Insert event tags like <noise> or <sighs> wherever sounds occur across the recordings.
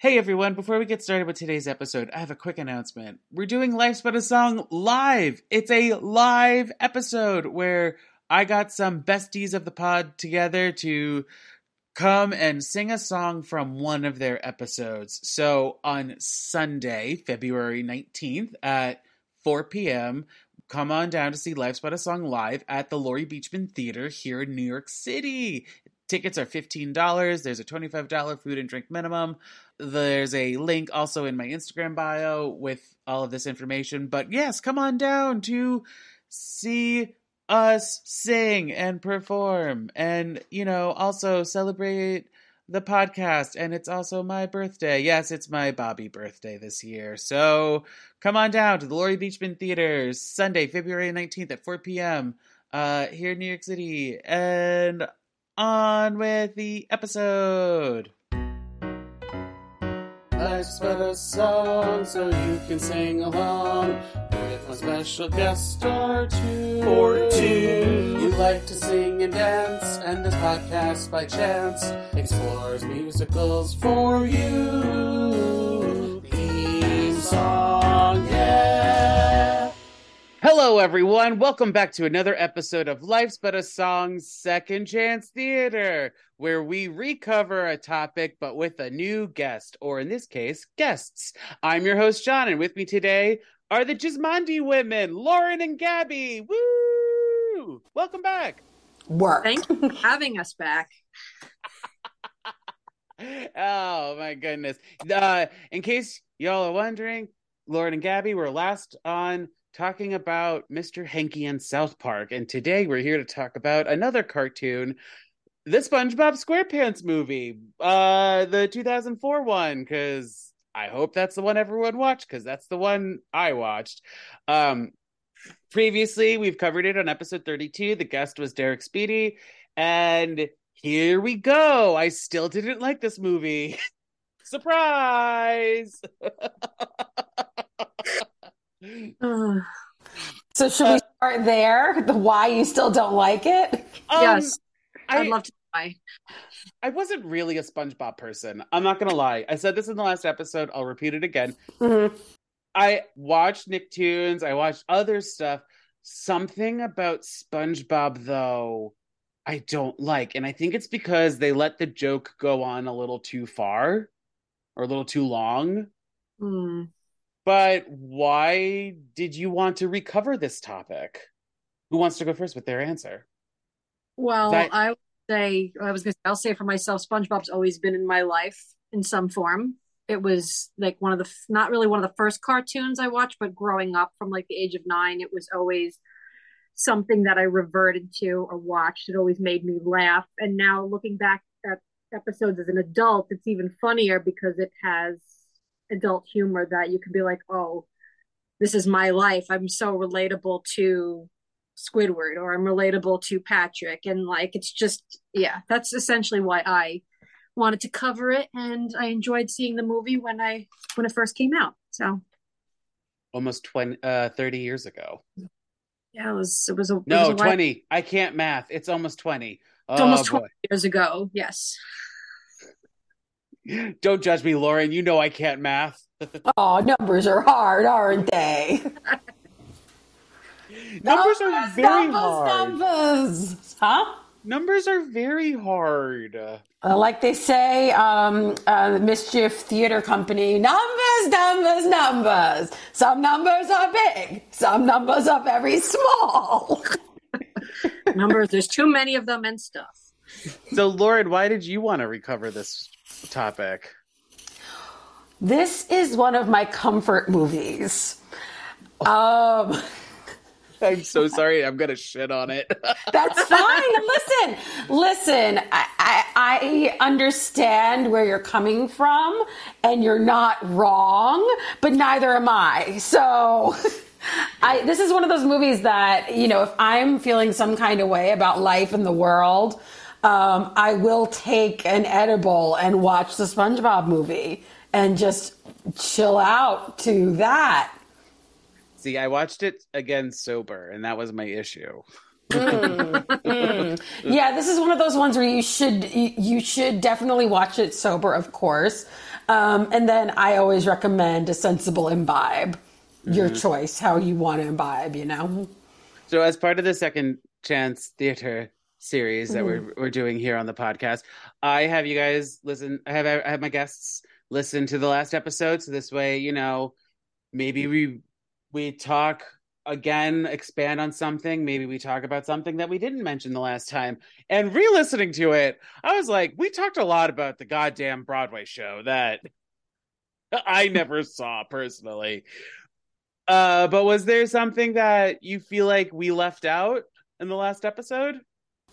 Hey everyone, before we get started with today's episode, I have a quick announcement. We're doing Life's But a Song live. It's a live episode where I got some besties of the pod together to come and sing a song from one of their episodes. So on Sunday, February 19th at 4 p.m., come on down to see Life's But a Song live at the Laurie Beechman Theater here in New York City. Tickets are $15. There's a $25 food and drink minimum. There's a link also in my Instagram bio with all of this information. But yes, come on down to see us sing and perform and, you know, also celebrate the podcast. And it's also my birthday. Yes, it's my Bobby birthday this year. So come on down to the Laurie Beechman Theater Sunday, February 19th at 4 p.m. Uh, here in New York City. And on with the episode. Life's a song, so you can sing along with a special guest or two. Or two. You like to sing and dance, and this podcast by chance explores musicals for you. Hello, everyone. Welcome back to another episode of Life's But a Song Second Chance Theater, where we recover a topic but with a new guest, or in this case, guests. I'm your host, John, and with me today are the Gismondi women, Lauren and Gabby. Woo! Welcome back. Work. Thank you for having us back. <laughs> oh my goodness. Uh, in case y'all are wondering, Lauren and Gabby were last on talking about Mr. Hanky and South Park, and today we're here to talk about another cartoon, the SpongeBob SquarePants movie, uh, the 2004 one, because I hope that's the one everyone watched, because that's the one I watched. Um, previously, we've covered it on episode 32. The guest was Derek Speedy, and here we go. I still didn't like this movie. <laughs> Surprise! <laughs> Ugh. <sighs> So should we start there? The why you still don't like it? Um, yes, I, I'd love to try. I wasn't really a SpongeBob person. I'm not gonna lie. I said this in the last episode. I'll repeat it again. Mhm. I watched Nicktoons. I watched other stuff. Something about SpongeBob, though, I don't like, and I think it's because they let the joke go on a little too far or a little too long. Hmm. But why did you want to recover this topic? Who wants to go first with their answer? Well, That- I would say I was gonna I'll say for myself, SpongeBob's always been in my life in some form. It was like one of the not really one of the first cartoons I watched, but growing up from like the age of nine, it was always something that I reverted to or watched. It always made me laugh. And now looking back at episodes as an adult, it's even funnier because it has adult humor that you can be like, oh, this is my life. I'm so relatable to Squidward or I'm relatable to Patrick. And like, it's just, yeah, that's essentially why I wanted to cover it. And I enjoyed seeing the movie when I, when it first came out. So Almost 20, uh, 30 years ago. yeah, it was, it was a, it was No, a while- 20. I can't math. It's almost 20. It's oh, almost boy. 20 years ago. Yes. <laughs> Don't judge me, Lauren. You know I can't math. <laughs> Oh, numbers are hard, aren't they? <laughs> Numbers are very numbers, hard. Numbers, huh? Numbers are very hard. Uh, like they say, um, uh, the Mischief Theater Company, numbers, numbers, numbers. Some numbers are big, some numbers are very small. Numbers, there's too many of them and stuff. So, Lauren, why did you want to recover this topic? This is one of my comfort movies. Um, <laughs> I'm so sorry. I'm gonna shit on it. <laughs> That's fine. listen, listen. I, I, I understand where you're coming from, and you're not wrong, but neither am I. So, <laughs> I this is one of those movies that you know, if I'm feeling some kind of way about life and the world, um, I will take an edible and watch the SpongeBob movie and just chill out to that. See, I watched it again sober, and that was my issue. <laughs> Yeah, this is one of those ones where you should you you should definitely watch it sober, of course. Um, and then I always recommend a sensible imbibe. Your choice, how you want to imbibe, you know? So, as part of the second chance theater series that we're we're doing here on the podcast, I have you guys listen. I have I have my guests listen to the last episode, so this way, you know, maybe we we talk again, expand on something. Maybe we talk about something that we didn't mention the last time. And re-listening to it, I was like, we talked a lot about the goddamn Broadway show that I never saw personally. Uh, but was there something that you feel like we left out in the last episode?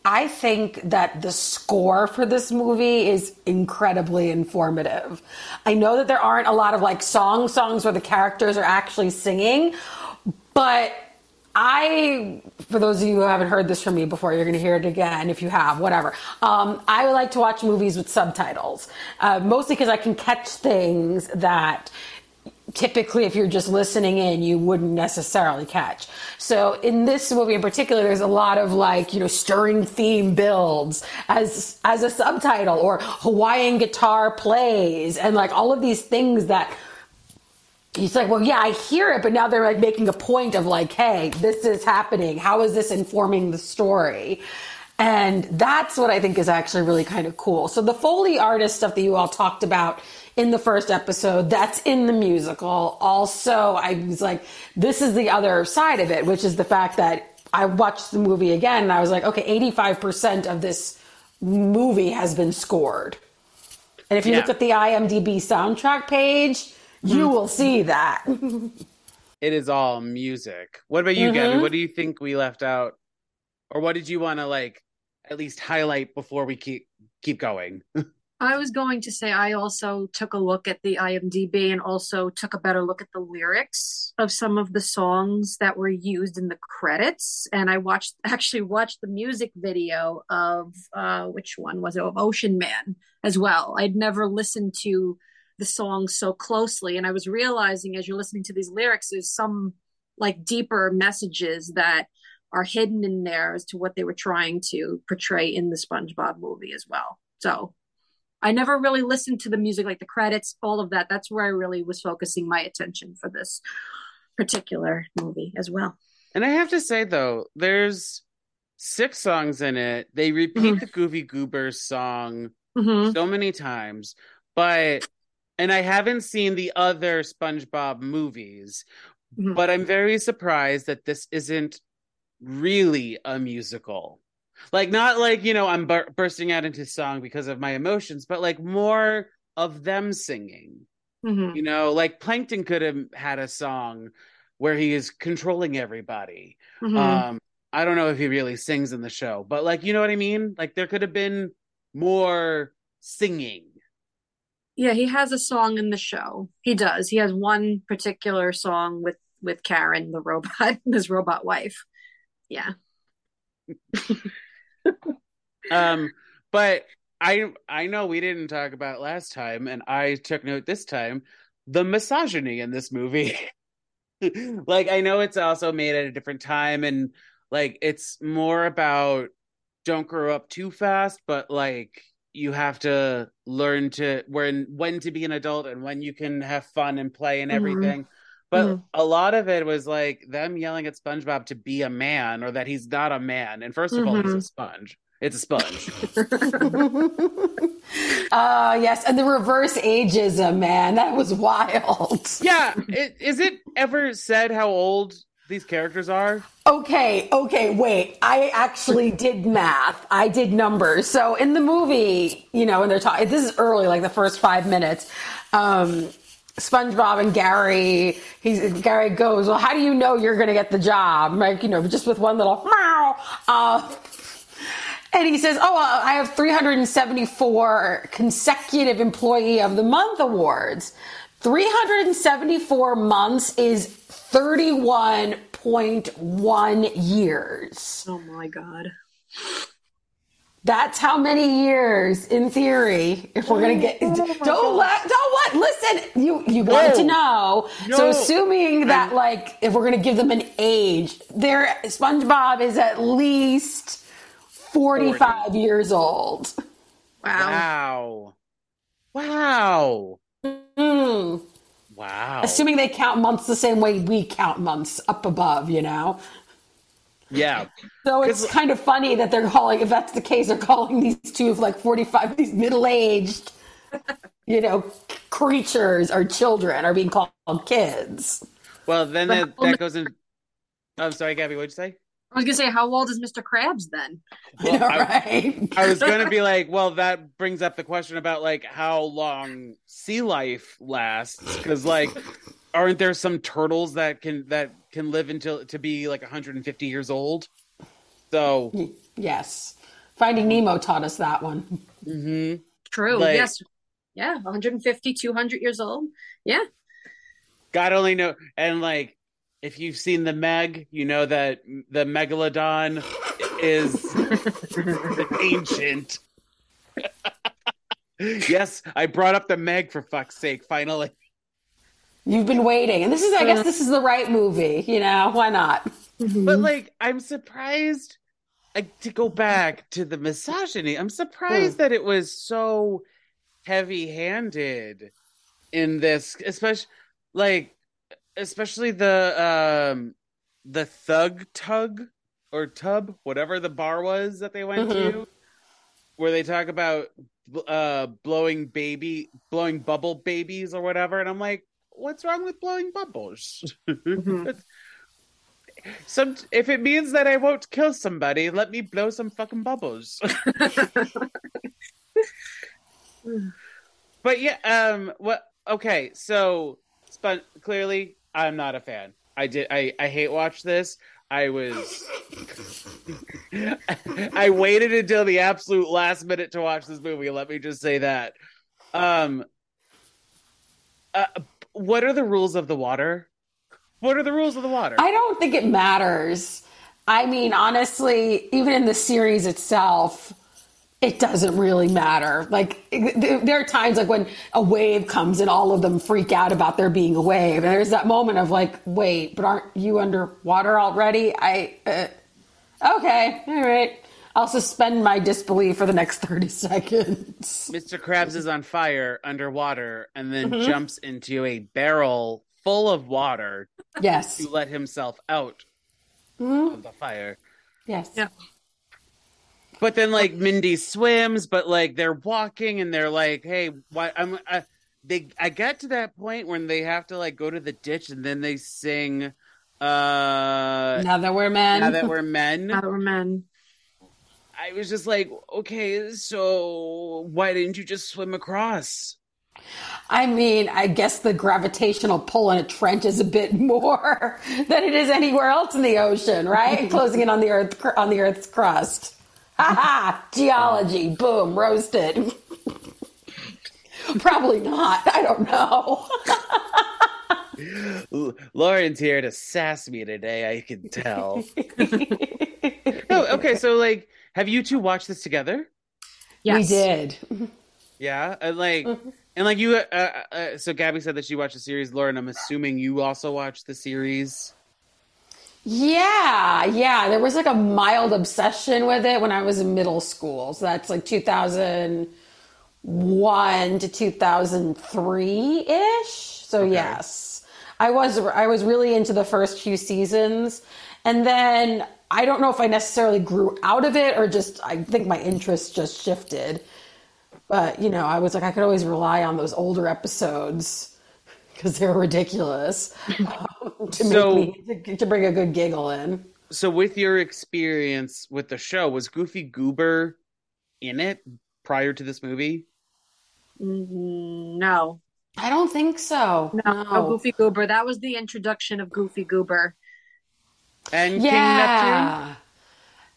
I think that the score for this movie is incredibly informative. I know that there aren't a lot of like song songs where the characters are actually singing, but I, for those of you who haven't heard this from me before, you're going to hear it again if you have, whatever. Um, I like to watch movies with subtitles, uh, mostly because I can catch things that typically if you're just listening in you wouldn't necessarily catch. So in this movie in particular there's a lot of like you know stirring theme builds as as a subtitle or hawaiian guitar plays and like all of these things that he's like well yeah i hear it but now they're like making a point of like hey this is happening. How is this informing the story? And that's what I think is actually really kind of cool. So the Foley artist stuff that you all talked about in the first episode, that's in the musical. Also, I was like, this is the other side of it, which is the fact that I watched the movie again and I was like, okay, 85% of this movie has been scored. And if you Yeah. look at the IMDb soundtrack page, you mm-hmm. will see that. <laughs> It is all music. What about you, Gabby? Mm-hmm. What do you think we left out, or what did you want to like at least highlight before we keep keep going? <laughs> I was going to say I also took a look at the IMDb and also took a better look at the lyrics of some of the songs that were used in the credits. And I watched <laughs> actually watched the music video of uh which one was it? Of Ocean Man as well. I'd never listened to the song so closely and I was realizing as you're listening to these lyrics there's some like deeper messages that are hidden in there as to what they were trying to portray in the SpongeBob movie as well. So I never really listened to the music, like the credits, all of that. That's where I really was focusing my attention for this particular movie as well. And I have to say though, there's six songs in it. They repeat Mhm. the Goofy Goobers song Mm-hmm. so many times, but and I haven't seen the other SpongeBob movies, Mhm. but I'm very surprised that this isn't really a musical. Like not like, you know, I'm bur- bursting out into song because of my emotions, but like more of them singing. Mm-hmm. You know, like Plankton could have had a song where he is controlling everybody. Mm-hmm. Um, I don't know if he really sings in the show, but like, you know what I mean? Like, there could have been more singing. yeah, he has a song in the show. He does. He has one particular song with with Karen, the robot, <laughs> his robot wife. Yeah. <laughs> Um, but I I know we didn't talk about last time, and I took note this time the misogyny in this movie. <laughs> like, I know it's also made at a different time, and like it's more about don't grow up too fast, but like you have to learn to when when to be an adult and when you can have fun and play and Mhm. everything. But Mhm. a lot of it was like them yelling at SpongeBob to be a man or that he's not a man. And first of all, he's a Mhm. sponge. It's a sponge. uh, <laughs> <laughs> yes, and the reverse ageism, man, that was wild. yeah. It, is it ever said how old these characters are? Okay, okay, wait. I actually did math. I did numbers. So in the movie, you know, when they're talking, this is early, like the first five minutes. Um, SpongeBob and Gary, he's Gary goes, "Well, how do you know you're going to get the job?" Like, you know, just with one little meow. Uh, and he says, "Oh, I have 374 consecutive Employee of the Month awards. 374 months is 31.1 years. Oh my god. That's how many years, in theory, if we're gonna oh get. don't let, don't what? Listen, you you wanted to know. So assuming that like if we're gonna give them an age, their SpongeBob is at least 45 years old. Wow. Wow. Wow. Mm. Wow. Assuming they count months the same way we count months up above, you know? Yeah. So it's kind of funny that they're calling, if that's the case, they're calling these two of like 45, these middle aged, you know, creatures or children are being called kids. Well, then that, that goes in. I'm sorry, Gabby. What'd you say? I was gonna say, how old is Mr. Krabs then? <laughs> Well, All I- right. I was gonna be like, well, that brings up the question about like how long sea life lasts, because like, aren't there some turtles that can that can live until to be like 150 years old? So, yes. Finding Nemo taught us that one. mhm. True. Like- yes. Yeah. 150, 200 years old. Yeah. God only know. And like, if you've seen the Meg, you know that the megalodon is <laughs> ancient. <laughs> yes, I brought up the Meg for fuck's sake. Finally. You've been waiting. And this is, I guess, this is the right movie. You know, why not? But like, I'm surprised like, to go back to the misogyny. I'm surprised that it was so heavy-handed in this, especially like, especially the um the thug tug or tub, whatever the bar was that they went to, where they talk about uh blowing baby, blowing bubble babies or whatever, and I'm like, what's wrong with blowing bubbles? Mhm. <laughs> Some if it means that I won't kill somebody, let me blow some fucking bubbles. <laughs> but yeah, um, what? Okay, so Spon- clearly, I'm not a fan. I did. I I hate watch this. I was. <laughs> I waited until the absolute last minute to watch this movie. Let me just say that. Um. Uh, what are the rules of the water? What are the rules of the water? I don't think it matters. I mean, honestly, even in the series itself, it doesn't really matter. Like, there are times like when a wave comes and all of them freak out about there being a wave. And there's that moment of like, wait, but aren't you underwater already? I, uh, okay, all right. I'll suspend my disbelief for the next 30 seconds. Mr. Krabs is on fire underwater and then Mm-hmm. jumps into a barrel full of water Yes. to let himself out Mhm. of the fire. Yes. Yeah. But then, like Mindy swims, but like they're walking and they're like, "Hey, why?" I'm. I, they. I got to that point when they have to like go to the ditch and then they sing. Uh, Now that we're men. now that we're men. Now that we're men. I was just like, okay, so why didn't you just swim across? I mean, I guess the gravitational pull in a trench is a bit <laughs> more than it is anywhere else in the ocean, right? <laughs> Closing in on the earth on the Earth's crust. Ha! Geology, boom, roasted. Probably not. I don't know. <laughs> Lauren's here to sass me today. I can tell. no, oh, okay, so like, have you two watched this together? Yes. We did. Yeah, and like, Mm-hmm. <laughs> and like you. Uh, uh, so Gabby said that she watched the series. Lauren, I'm assuming you also watched the series. Yeah, yeah. There was like a mild obsession with it when I was in middle school. So that's like 2001 to 2003 ish. So yes, I was I was really into the first few seasons, and then I don't know if I necessarily grew out of it or just I think my interest just shifted. But you know, I was like I could always rely on those older episodes <laughs> because they were ridiculous <laughs> um, to So- make me to, to bring a good giggle in. So, with your experience with the show, was Goofy Goober in it prior to this movie? Mm, No. I don't think so. No. no Goofy Goober. That was the introduction of Goofy Goober. And King Neptune? Yeah.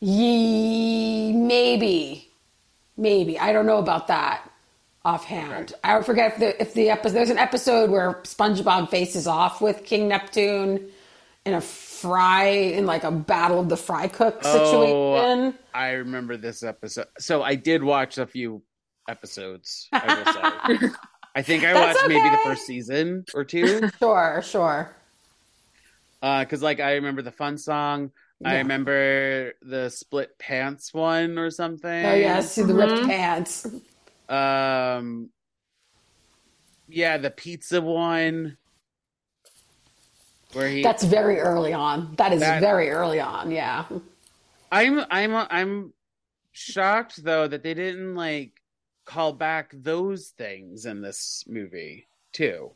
Ye, maybe, maybe. I don't know about that offhand. I forget if the if the episode. There's an episode where SpongeBob faces off with King Neptune in a fry in like a battle of the fry cook Oh, situation. I remember this episode. So I did watch a few episodes, I will say. <laughs> I think I That's watched maybe the first season or two. <laughs> Sure, sure. Because like I remember the fun song. I remember the split pants one or something. Oh yes, the ripped Mhm. pants. Um. Yeah, the pizza one. where he That's very early on. That is That- very early on. Yeah. I'm I'm I'm shocked though that they didn't like call back those things in this movie too.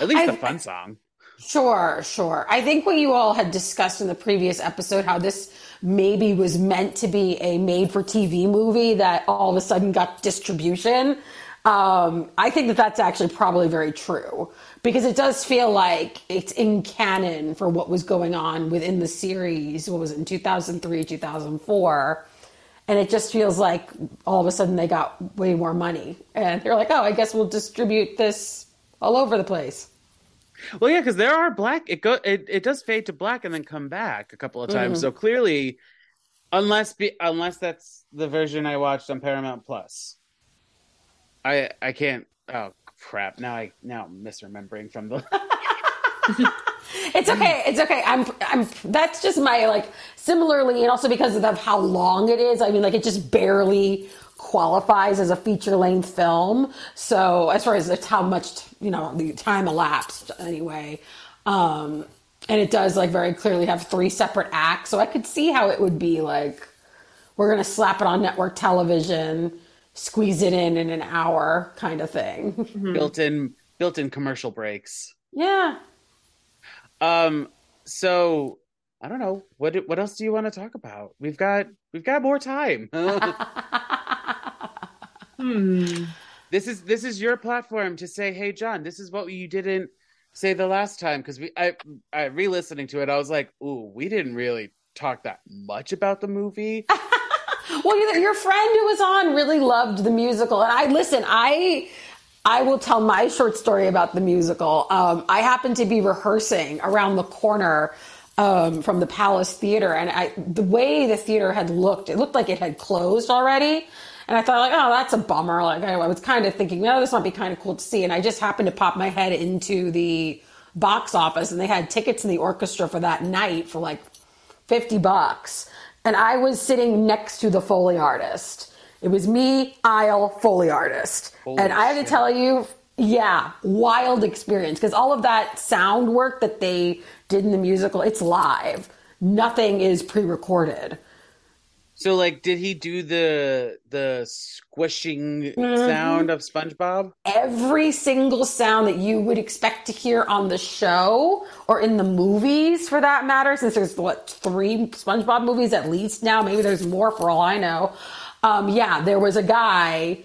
At least I- the fun song. Sure, sure. I think what you all had discussed in the previous episode, how this maybe was meant to be a made for TV movie that all of a sudden got distribution. Um, I think that that's actually probably very true because it does feel like it's in canon for what was going on within the series. What was it in 2003, 2004? And it just feels like all of a sudden they got way more money. And they're like, oh, I guess we'll distribute this all over the place. Well, yeah, because there are black. It go it, it does fade to black and then come back a couple of times. Mhm. So clearly, unless be, unless that's the version I watched on Paramount Plus, I I can't. Oh crap! Now I now I'm misremembering from the. <laughs> It's okay. It's okay. I'm. I'm. That's just my like. Similarly, and also because of how long it is. I mean, like it just barely qualifies as a feature length film. So as far as it's how much you know the time elapsed anyway. Um, and it does like very clearly have three separate acts. So I could see how it would be like we're gonna slap it on network television, squeeze it in in an hour kind of thing. <laughs> built-in built-in commercial breaks. yeah. Um. So I don't know what what else do you want to talk about? We've got we've got more time. <laughs> <laughs> Hmm. this is this is your platform to say, hey, John, this is what you didn't say the last time because we I I re-listening to it, I was like, ooh, we didn't really talk that much about the movie. <laughs> Well, you- your friend who was on really loved the musical, and I listen. I I will tell my short story about the musical. Um, I happened to be rehearsing around the corner um, from the Palace Theater, and I the way the theater had looked, it looked like it had closed already. And I thought, like, oh, that's a bummer. Like, I, was kind of thinking, no, this might be kind of cool to see. And I just happened to pop my head into the box office, and they had tickets in the orchestra for that night for like 50 bucks. And I was sitting next to the Foley artist. It was me, Isle, Foley artist. Holy and I have to tell you, yeah, wild experience. Because all of that sound work that they did in the musical, it's live. Nothing is pre recorded. So, like, did he do the the squishing Mm-hmm. sound of SpongeBob? every single sound that you would expect to hear on the show or in the movies for that matter since there's what three spongebob movies at least now maybe there's more for all i know um, yeah there was a guy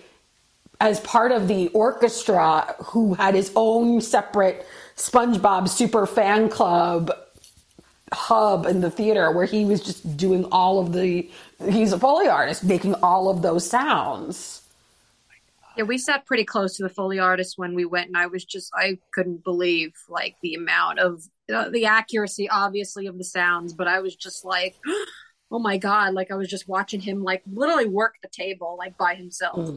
as part of the orchestra who had his own separate spongebob super fan club hub in the theater where he was just doing all of the he's a foley artist making all of those sounds Yeah, we sat pretty close to the Foley artist when we went, and I was just, I couldn't believe like the amount of uh, the accuracy, obviously, of the sounds, but I was just like, <gasps> oh my God, like I was just watching him like literally work the table like by himself,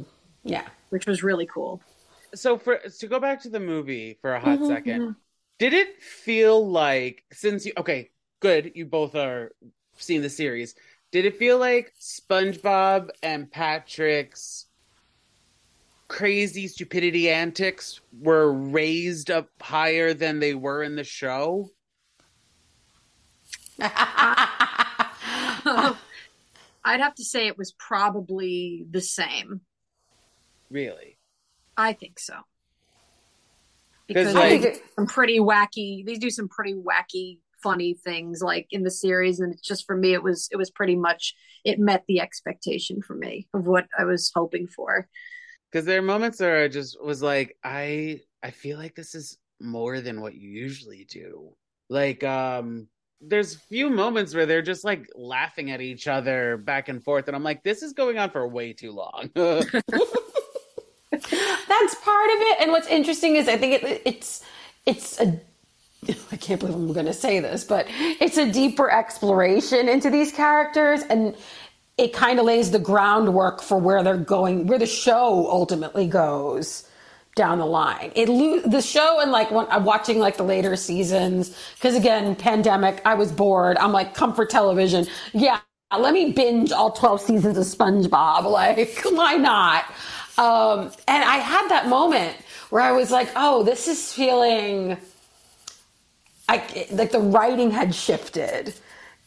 yeah which was really cool. So, for to go back to the movie for a hot Mhm, second, did it feel like since you okay, good, you both are seeing the series. Did it feel like SpongeBob and Patrick's crazy stupidity antics were raised up higher than they were in the show? <laughs> I'd have to say it was probably the same. Really? I think so. Because like- some pretty wacky. They do some pretty wacky, funny things like in the series, and it's just for me, it was it was pretty much it met the expectation for me of what I was hoping for. Because there are moments where I just was like, I I feel like this is more than what you usually do. Like, um, there's few moments where they're just like laughing at each other back and forth, and I'm like, this is going on for way too long. <laughs> That's part of it. And what's interesting is I think it, it's it's a <laughs> I can't believe I'm going to say this, but it's a deeper exploration into these characters and it kind of lays the groundwork for where they're going, where the show ultimately goes down the line. It lo- the show and like when I'm watching like the later seasons because again, pandemic, I was bored. I'm like comfort television. Yeah, let me binge all 12 seasons of SpongeBob. <laughs> Like, why not? Um, and I had that moment where I was like, oh, this is feeling I like the writing had shifted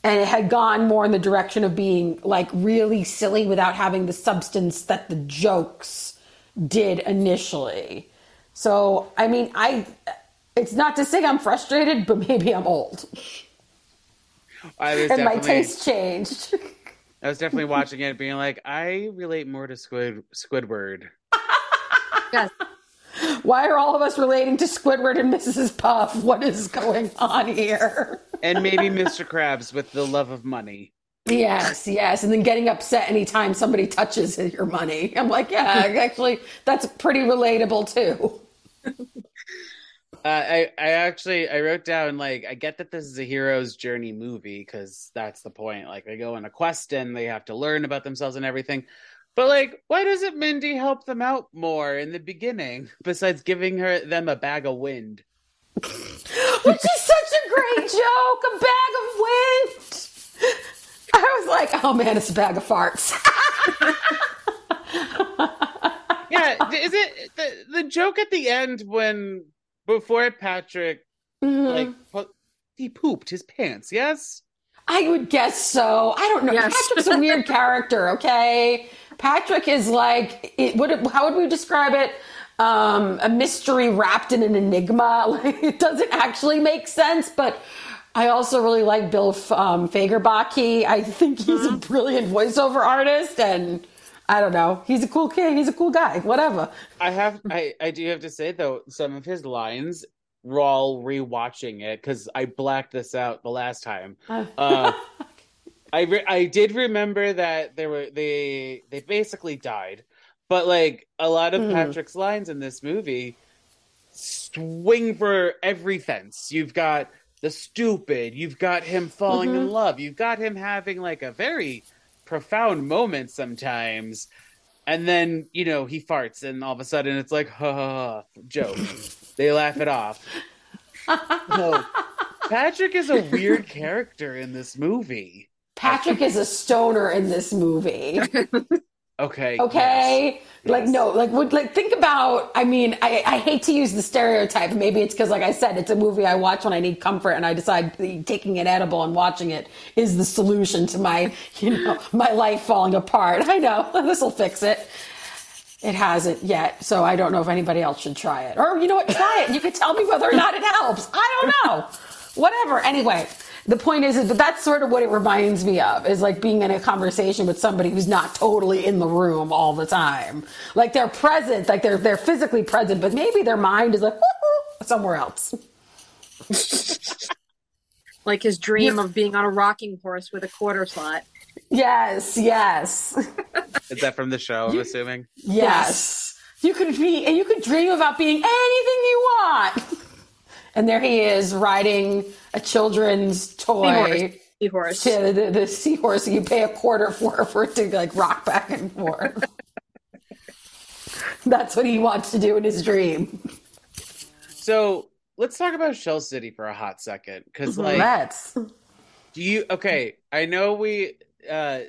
and it had gone more in the direction of being like really silly without having the substance that the jokes did initially. So, I mean, I it's not to say I'm frustrated, but maybe I'm old. I was and my taste changed. I was definitely watching it, being like, I relate more to Squid Squidward. Yes. Why are all of us relating to Squidward and Mrs. Puff? What is going on here? and maybe Mr. Krabs with the love of money. Yes, yes. And then getting upset anytime somebody touches your money. I'm like, yeah, <laughs> actually, that's pretty relatable too. Uh, I I actually I wrote down like I get that this is a hero's journey movie because that's the point. Like they go on a quest and they have to learn about themselves and everything. But like, why doesn't Mindy help them out more in the beginning besides giving her them a bag of wind? <laughs> Which is such a great <laughs> joke, a bag of wind. I was like, oh man, it's a bag of farts. <laughs> Yeah, is it the the joke at the end when before Patrick Mhm. like pu- he pooped his pants? Yes. I would guess so. I don't know. Yes. Patrick's a weird character. Okay, Patrick is like, it, what? How would we describe it? Um, a mystery wrapped in an enigma. <laughs> Like it doesn't actually make sense, but. I also really like Bill um, Fagerbakke. I think he's a brilliant voiceover artist, and I don't know. He's a cool kid. He's a cool guy. Whatever. I have I I do have to say though some of his lines while rewatching it because I blacked this out the last time. Uh, <laughs> I re- I did remember that there were they they basically died, but like a lot of Mhm. Patrick's lines in this movie swing for every fence. You've got the stupid, you've got him falling in love, you've got him having like a very profound moment sometimes. And then, you know, he farts and all of a sudden it's like, ha ha, ha joke. <laughs> they laugh it off. No. Patrick is a weird <laughs> character in this movie. Patrick is a stoner in this movie. <laughs> Okay. Okay. Like Yes. no, like would like think about I mean, I, I hate to use the stereotype. Maybe it's because like I said, it's a movie I watch when I need comfort and I decide taking an edible and watching it is the solution to my, <laughs> you know, my life falling apart. I know. <laughs> This will fix it. It hasn't yet, so I don't know if anybody else should try it. Or you know what, try it. You could tell me whether or not it helps. I don't know. Whatever. Anyway, the point is, is that that's sort of what it reminds me of is like being in a conversation with somebody who's not totally in the room all the time. Like they're present, like they're they're physically present, but maybe their mind is like somewhere else. <laughs> Like his dream of being on a rocking horse with a quarter slot. Yes, yes, <laughs> Is that from the show, I'm assuming? yes. You could be, and you could dream about being anything you want. And there he is riding a children's toy. Seahorse. to the, the seahorse you pay a quarter for for it to like rock back and forth. <laughs> That's what he wants to do in his dream. So let's talk about Shell City for a hot second. Because, like, Let's. do you, okay, I know we, uh,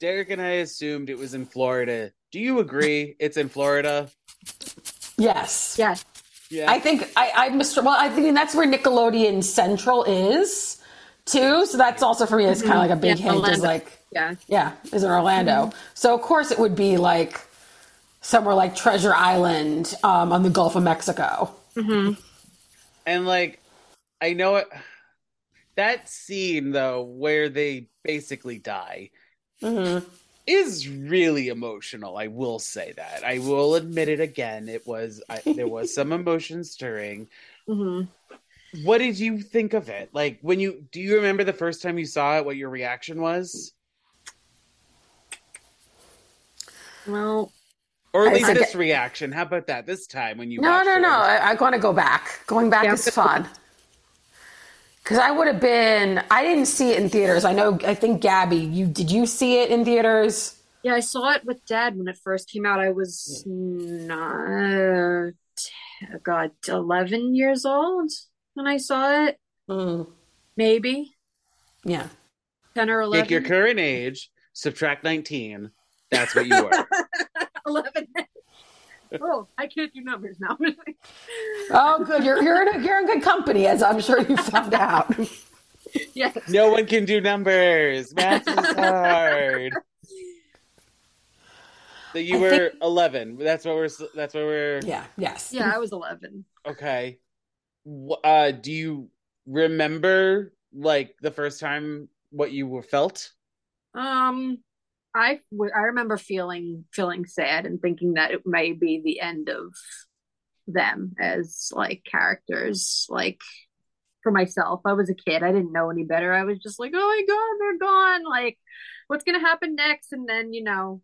Derek and I assumed it was in Florida. Do you agree it's in Florida? Yes. Yes. Yeah. I think I, I Mr. Well, I think that's where Nickelodeon Central is too. So that's also for me. It's kind of like a big Yeah, hint. Is like Yeah. yeah, is in Orlando. Mm-hmm. So of course it would be like somewhere like Treasure Island um, on the Gulf of Mexico. Mm-hmm. And like, I know it. That scene though, where they basically die, mm-hmm. Is really emotional. I will say that. I will admit it again. It was. I, there was some <laughs> emotion stirring. hmm What did you think of it? Like when you do you remember the first time you saw it? What your reaction was, Well, or at I least this it- reaction? How about that this time when you? No, no, it? no. I, I want to go back. Going back Yeah. is fun. Because I would have been. I didn't see it in theaters. I know. I think Gabby, you did. You see it in theaters? yeah, I saw it with Dad when it first came out. I was not, God, eleven years old when I saw it. Mm, Maybe yeah. ten or eleven. Take your current age, subtract nineteen. That's what you were. <laughs> 11. Oh, I can't do numbers now. <laughs> Oh, good. You're you're in, a, you're in good company, as I'm sure you found out. <laughs> yes. No one can do numbers. Math is <laughs> hard. So you I were think- 11. That's what we're. That's what we're. Yeah. Yes. Yeah, I was 11. Okay. Uh, do you remember like the first time what you were felt? Um, I I remember feeling feeling sad and thinking that it may be the end of them as like characters. Like for myself, I was a kid. I didn't know any better. I was just like, oh my god, they're gone. Like, what's gonna happen next? And then you know,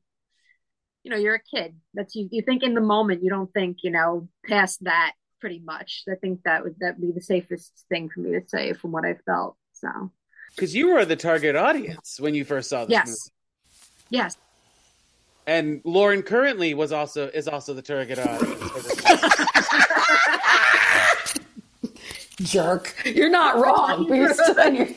you know, you're a kid. That's you. You think in the moment. You don't think you know past that. Pretty much. I think that would that be the safest thing for me to say from what I felt. So Because you were the target audience when you first saw this yes, movie, yes. and Lauren currently was also is also the target audience. <laughs> Jerk. You're not wrong. but <laughs> you're still- you're-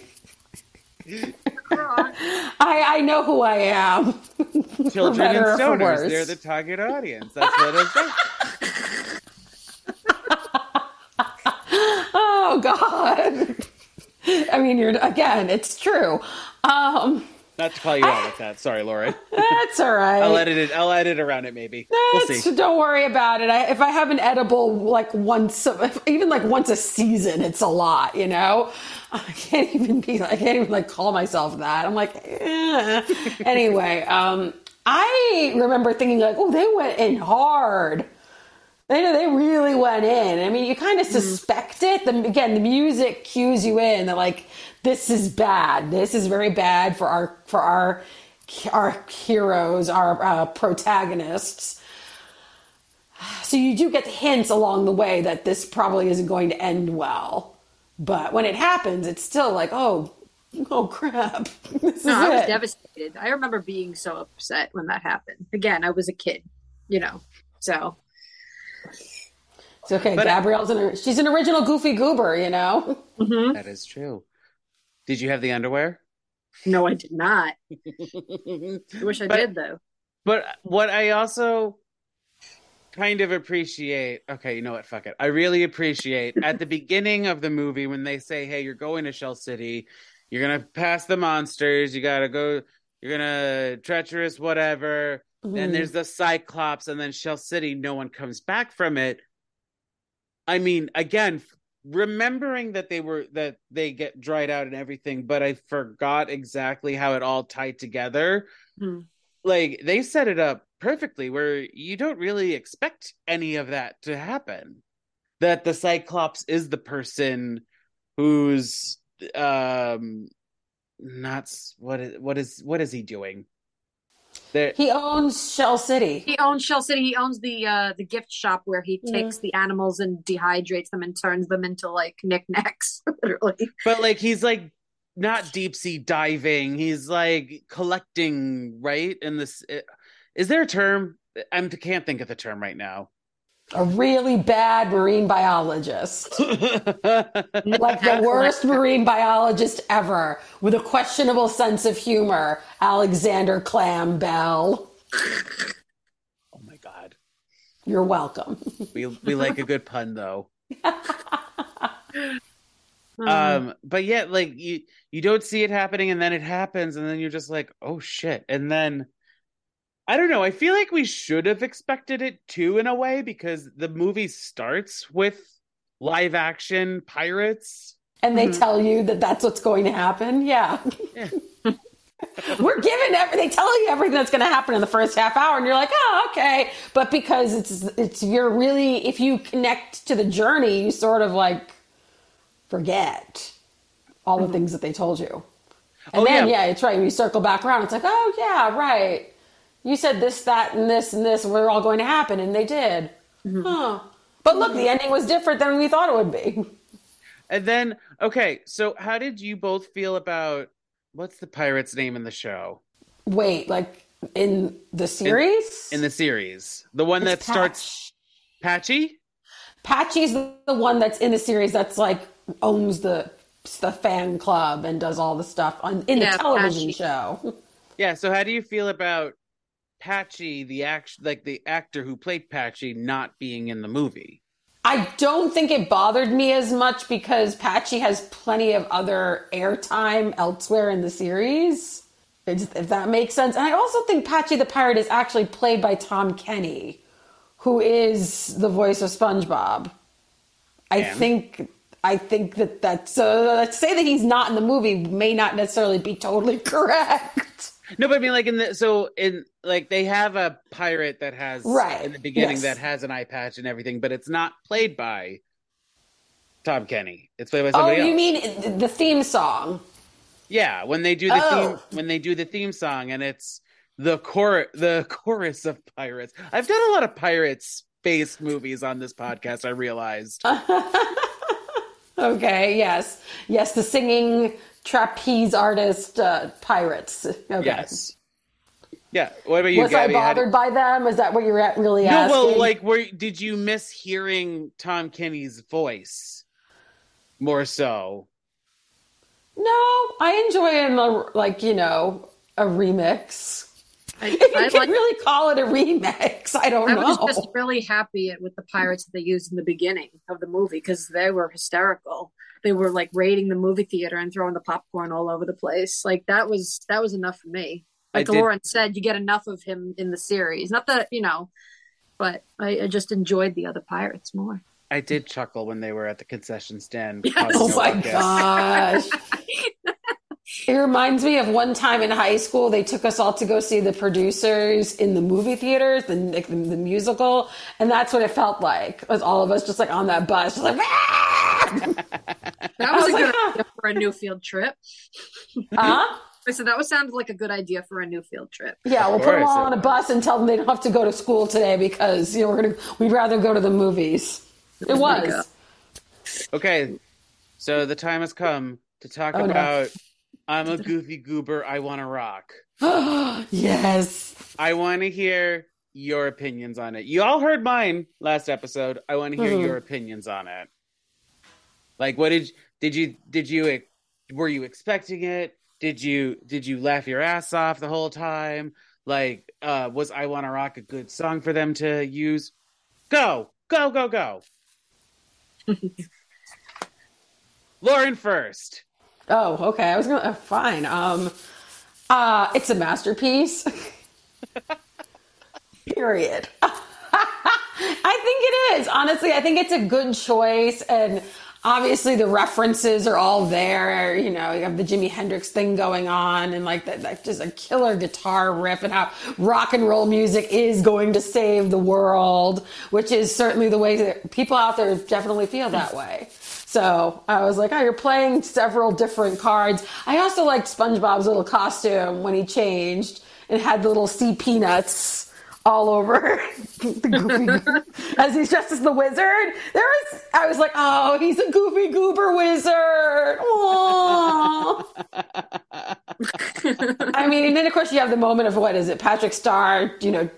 I I know who I am. <laughs> For Children and stoners, they're the target audience. That's what I it is. Oh God. I mean, you're again. It's true. Um, Not to call you out <laughs> with that. Sorry, Lauren. that's all right. I'll edit it. I'll edit around it. Maybe we'll see. Don't worry about it. I, if I have an edible like once, even like once a season, it's a lot. You know, I can't even be. I can't even like call myself that. I'm like, eh. anyway. Um, I remember thinking like, oh, they went in hard. They they really went in. I mean, you kind of suspect it. The, again, the music cues you in They're like this is bad. This is very bad for our for our our heroes, our uh, protagonists. So you do get hints along the way that this probably isn't going to end well. But when it happens, it's still like, oh, oh crap, <laughs> this is No, I was it. devastated. I remember being so upset when that happened. Again, I was a kid, you know. So It's okay. But- Mm-hmm. Gabrielle's an she's an original Goofy Goober, you know. That is true. Did you have the underwear? no, I did not. <laughs> I wish I But- did though. But what I also kind of appreciate, okay, you know what? Fuck it. I really appreciate <laughs> at the beginning of the movie when they say, hey, you're going to Shell City, you're going to pass the monsters, you got to go, you're going to treacherous, whatever. Then Mhm. there's the Cyclops, and then Shell City, no one comes back from it. I mean, again, remembering that they were that they get dried out and everything, but I forgot exactly how it all tied together. Hmm. Like they set it up perfectly where you don't really expect any of that to happen. That the Cyclops is the person who's um not what is what is what is he doing? There He owns Shell City. He owns Shell City. He owns the uh the gift shop where he takes the animals and dehydrates them and turns them into like knickknacks. <laughs> Literally. But like he's like not deep sea diving. He's like collecting, right? In this, is there a term? I can't think of the term right now. A really bad marine biologist. <laughs> Like the worst marine biologist ever, with a questionable sense of humor, Alexander Clam Bell. oh my god, You're welcome. we we like a good pun though. <laughs> Um, but yet, like you you don't see it happening, and then it happens, and then you're just like, oh shit, and then. I don't know. I feel like we should have expected it too, in a way, because the movie starts with live action pirates. And they Mhm. tell you that that's what's going to happen. Yeah. Yeah. <laughs> We're given every, they tell you everything that's going to happen in the first half hour, and you're like, oh, okay. But because it's, it's, you're really, if you connect to the journey, you sort of like forget all the things that they told you. And Oh, then, yeah. yeah. it's right. When you circle back around, it's like, oh, yeah, right. You said this, that, and this, and this were all going to happen, and they did. Mm-hmm. Huh. But look, the mm-hmm. ending was different than we thought it would be. And then, okay, so how did you both feel about what's the pirate's name in the show? Wait, like in the series? In the series? The one that It's starts Patchy? Patchy's the the one that's in the series that's like owns the the fan club and does all the stuff on in Yeah, the television Patchy. show. <laughs> Yeah, so how do you feel about Patchy, the act, like the actor who played Patchy, not being in the movie. I don't think it bothered me as much because Patchy has plenty of other airtime elsewhere in the series. If that makes sense. And I also think Patchy the Pirate is actually played by Tom Kenny, who is the voice of SpongeBob. I And? think I think that that's so. to say that he's not in the movie may not necessarily be totally <laughs> correct. No, but I mean, like in the so in like they have a pirate that has Right, in the beginning yes. that has an eye patch and everything, but it's not played by Tom Kenny. It's played by Oh, somebody else. you mean the theme song? Yeah, when they do the Oh. theme when they do the theme song and it's the chor the chorus of pirates. I've done a lot of pirates based movies on this podcast, I realized. <laughs> Okay, yes, yes, the singing trapeze artist uh, pirates. Okay. Yes. Yeah. What about you, Was I Gabby? How did- bothered by them? Is that what you're at- really No, asking? well, like, were did you miss hearing Tom Kenny's voice more so? no, I enjoy in A, like you know, a remix. I, If you I can like really call it a remix, I don't I know. I was just really happy with the pirates that they used in the beginning of the movie because they were hysterical. They were like raiding the movie theater and throwing the popcorn all over the place. Like that was that was enough for me. I Like did- Lauren said, you get enough of him in the series. Not that you know, but I, I just enjoyed the other pirates more. I did chuckle when they were at the concession stand. <laughs> Yes. oh my gosh. <laughs> It reminds me of one time in high school, they took us all to go see the producers in the movie theaters, the, like, the, the musical, and that's what it felt like. Was all of us just like on that bus, just like, <laughs> That was, was a like, good huh. idea for a new field trip. huh? I said that would sound like a good idea for a new field trip. Yeah, we'll put them all on a bus and tell them they don't have to go to school today because you know we're gonna we'd rather go to the movies. It Oh was. Okay, so the time has come to talk Oh, no. I'm a goofy goober. I want to rock. <gasps> yes. I want to hear your opinions on it. You all heard mine last episode. I want to hear Mhm. your opinions on it. Like, what did did you did you were you expecting it? Did you did you laugh your ass off the whole time? Like, uh, was I Want to Rock a good song for them to use? Go, go, go, go. <laughs> Lauren first. Oh, okay. I was gonna uh, fine. Um, uh, it's a masterpiece. <laughs> Period. <laughs> I think it is. Honestly, I think it's a good choice, and obviously the references are all there. You know, you have the Jimi Hendrix thing going on, and like that, that just a killer guitar riff, and how rock and roll music is going to save the world, which is certainly the way that people out there definitely feel that way. So I was like, oh, you're playing several different cards. I also liked SpongeBob's little costume when he changed and had the little sea peanuts all over <laughs> the goofy <laughs> as he's dressed as the wizard. There was I was like, oh, he's a goofy goober wizard. <laughs> I mean, and then of course you have the moment of what is it, Patrick Star, you know,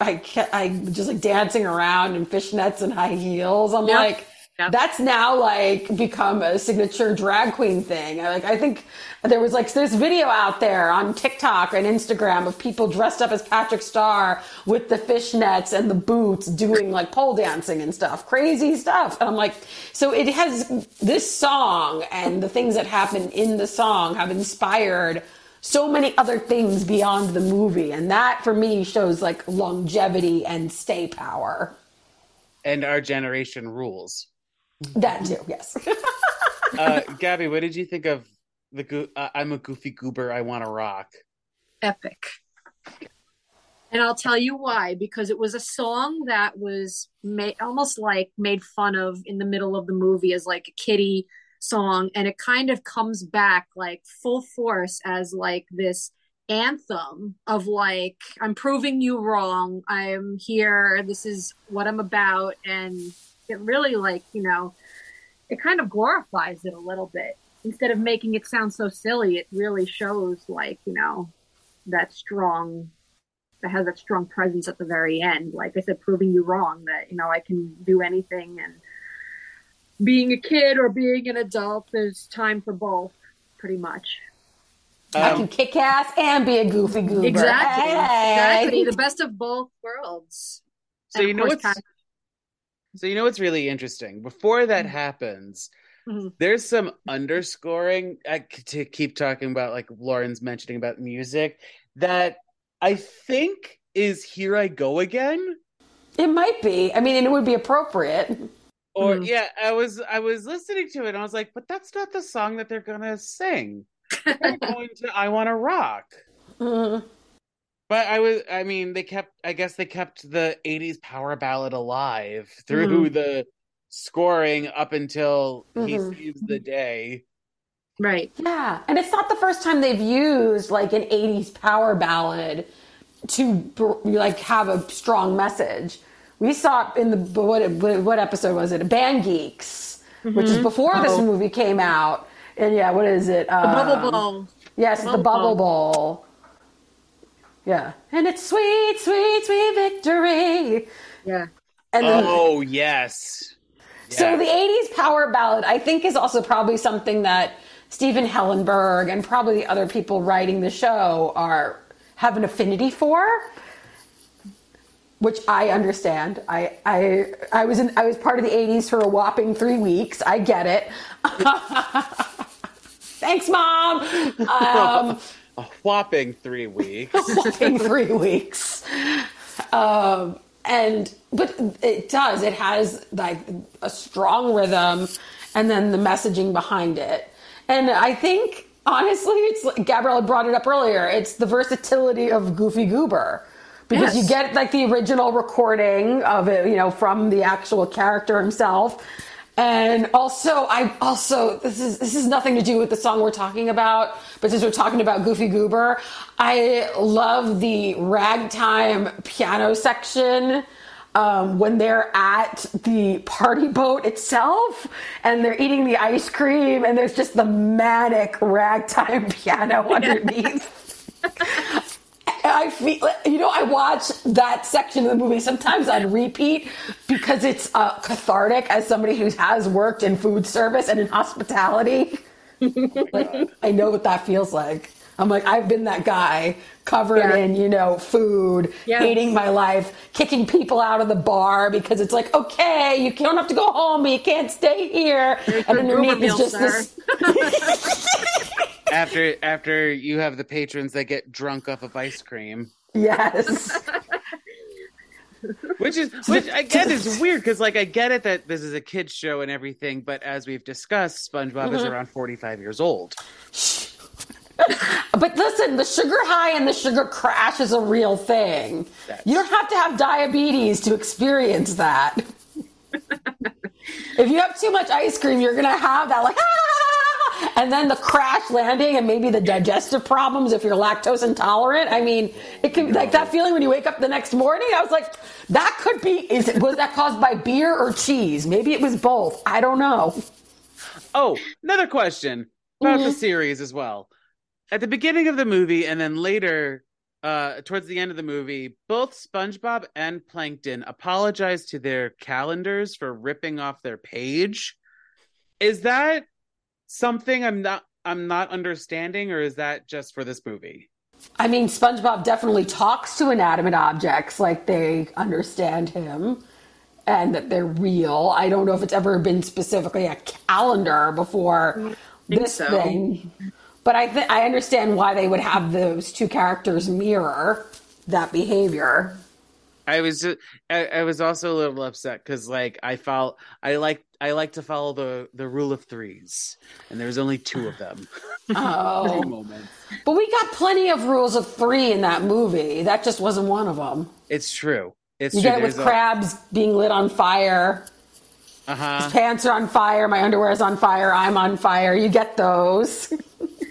I I just like dancing around in fishnets and high heels. I'm Yep. like, Yep. that's now like become a signature drag queen thing. I, like I think there was like this video out there on TikTok and Instagram of people dressed up as Patrick Star with the fishnets and the boots doing like pole dancing and stuff. Crazy stuff. And I'm like, so it has this song and the things that happen in the song have inspired so many other things beyond the movie. And that for me shows like longevity and stay power. And our generation rules. That too, yes. <laughs> Uh, Gabby, what did you think of the goo- uh, I'm a goofy goober. I want to rock. epic. And I'll tell you why because it was a song that was made almost like made fun of in the middle of the movie as like a kiddie song and it kind of comes back like full force as like this anthem of like I'm proving you wrong. I'm here. This is what I'm about and it really like, you know, it kind of glorifies it a little bit instead of making it sound so silly, it really shows like, you know, that strong that has that strong presence at the very end. Like I said, proving you wrong that, you know, I can do anything and being a kid or being an adult, there's time for both, pretty much. I Um, can kick ass and be a goofy goober. Exactly. Hey. Exactly. The best of both worlds. so And you of know course, what's Pat- so you know what's really interesting. Before that Mhm. happens, Mhm. there's some underscoring I, to keep talking about, like Lauren's mentioning about music that I think is "Here I Go Again." It might be. I mean, and it would be appropriate. Or Mhm. yeah, I was I was listening to it and I was like, but that's not the song that they're gonna sing. They're <laughs> going to "I Want to Rock." Mm. But I was, I mean, they kept, I guess they kept the 80s power ballad alive through the scoring up until he Mhm. saves the day. Right. Yeah, and it's not the first time they've used like an '80s power ballad to br- like have a strong message. We saw it in the what what episode was it? Band Geeks, which is before this Oh. movie came out. And yeah, what is it? The Um, bubble bowl. Yes, the Bubble Bubble Bowl. Yeah, and it's sweet, sweet, sweet victory. Yeah. And then, Oh, yes. so Yeah. the 80s power ballad, I think, is also probably something that Stephen Hillenburg and probably the other people writing the show are have an affinity for. Which I understand. I I I was in I was part of the 80s for a whopping three weeks. I get it. <laughs> Thanks, mom. <laughs> Um, a whopping three weeks. <laughs> whopping three weeks. Um, and but it does. It has like a strong rhythm, and then the messaging behind it. And I think honestly, it's like Gabrielle brought it up earlier. It's the versatility of Goofy Goober. Because you get like the original recording of it, you know, from the actual character himself. And also, I also this is this is nothing to do with the song we're talking about, but since we're talking about Goofy Goober, I love the ragtime piano section um, when they're at the party boat itself and they're eating the ice cream, and there's just the manic ragtime <laughs> piano underneath. I feel, you know, I watch that section of the movie sometimes on repeat because it's uh, cathartic as somebody who has worked in food service and in hospitality. Like, I know what that feels like. I'm like, I've been that guy covered Yeah. in, you know, food, Yeah. hating my life, kicking people out of the bar because it's like, okay, you don't have to go home, but you can't stay here. Here's and your underneath Goober is just sir. this. <laughs> after after you have the patrons that get drunk off of ice cream. yes. <laughs> <laughs> Which is which again is <laughs> weird because like I get it that this is a kids show and everything, but as we've discussed, SpongeBob is Mm-hmm. around forty five years old. <laughs> But listen, the sugar high and the sugar crash is a real thing. That's- You don't have to have diabetes to experience that. if you have too much ice cream, you're going to have that, like, ah! And then the crash landing and maybe the digestive problems if you're lactose intolerant. I mean, it can like that feeling when you wake up the next morning. I was like, that could be, is it, was that caused by beer or cheese? Maybe it was both. I don't know. Oh, another question about the Mhm. series as well. At the beginning of the movie and then later, uh, towards the end of the movie, both SpongeBob and Plankton apologize to their calendars for ripping off their page. Is that something I'm not I'm not understanding, or is that just for this movie? I mean, SpongeBob definitely talks to inanimate objects like they understand him and that they're real. I don't know if it's ever been specifically a calendar before this so. thing, but I th- I understand why they would have those two characters mirror that behavior. I was just, I, I was also a little upset because like I felt I like I like to follow the the rule of threes, and there's only two of them. <laughs> Oh, Three moments. but we got plenty of rules of three in that movie. That just wasn't one of them. It's true. It's You true. get it with There's a- crabs being lit on fire. Uh-huh. pants are on fire, my underwear is on fire, I'm on fire. You get those.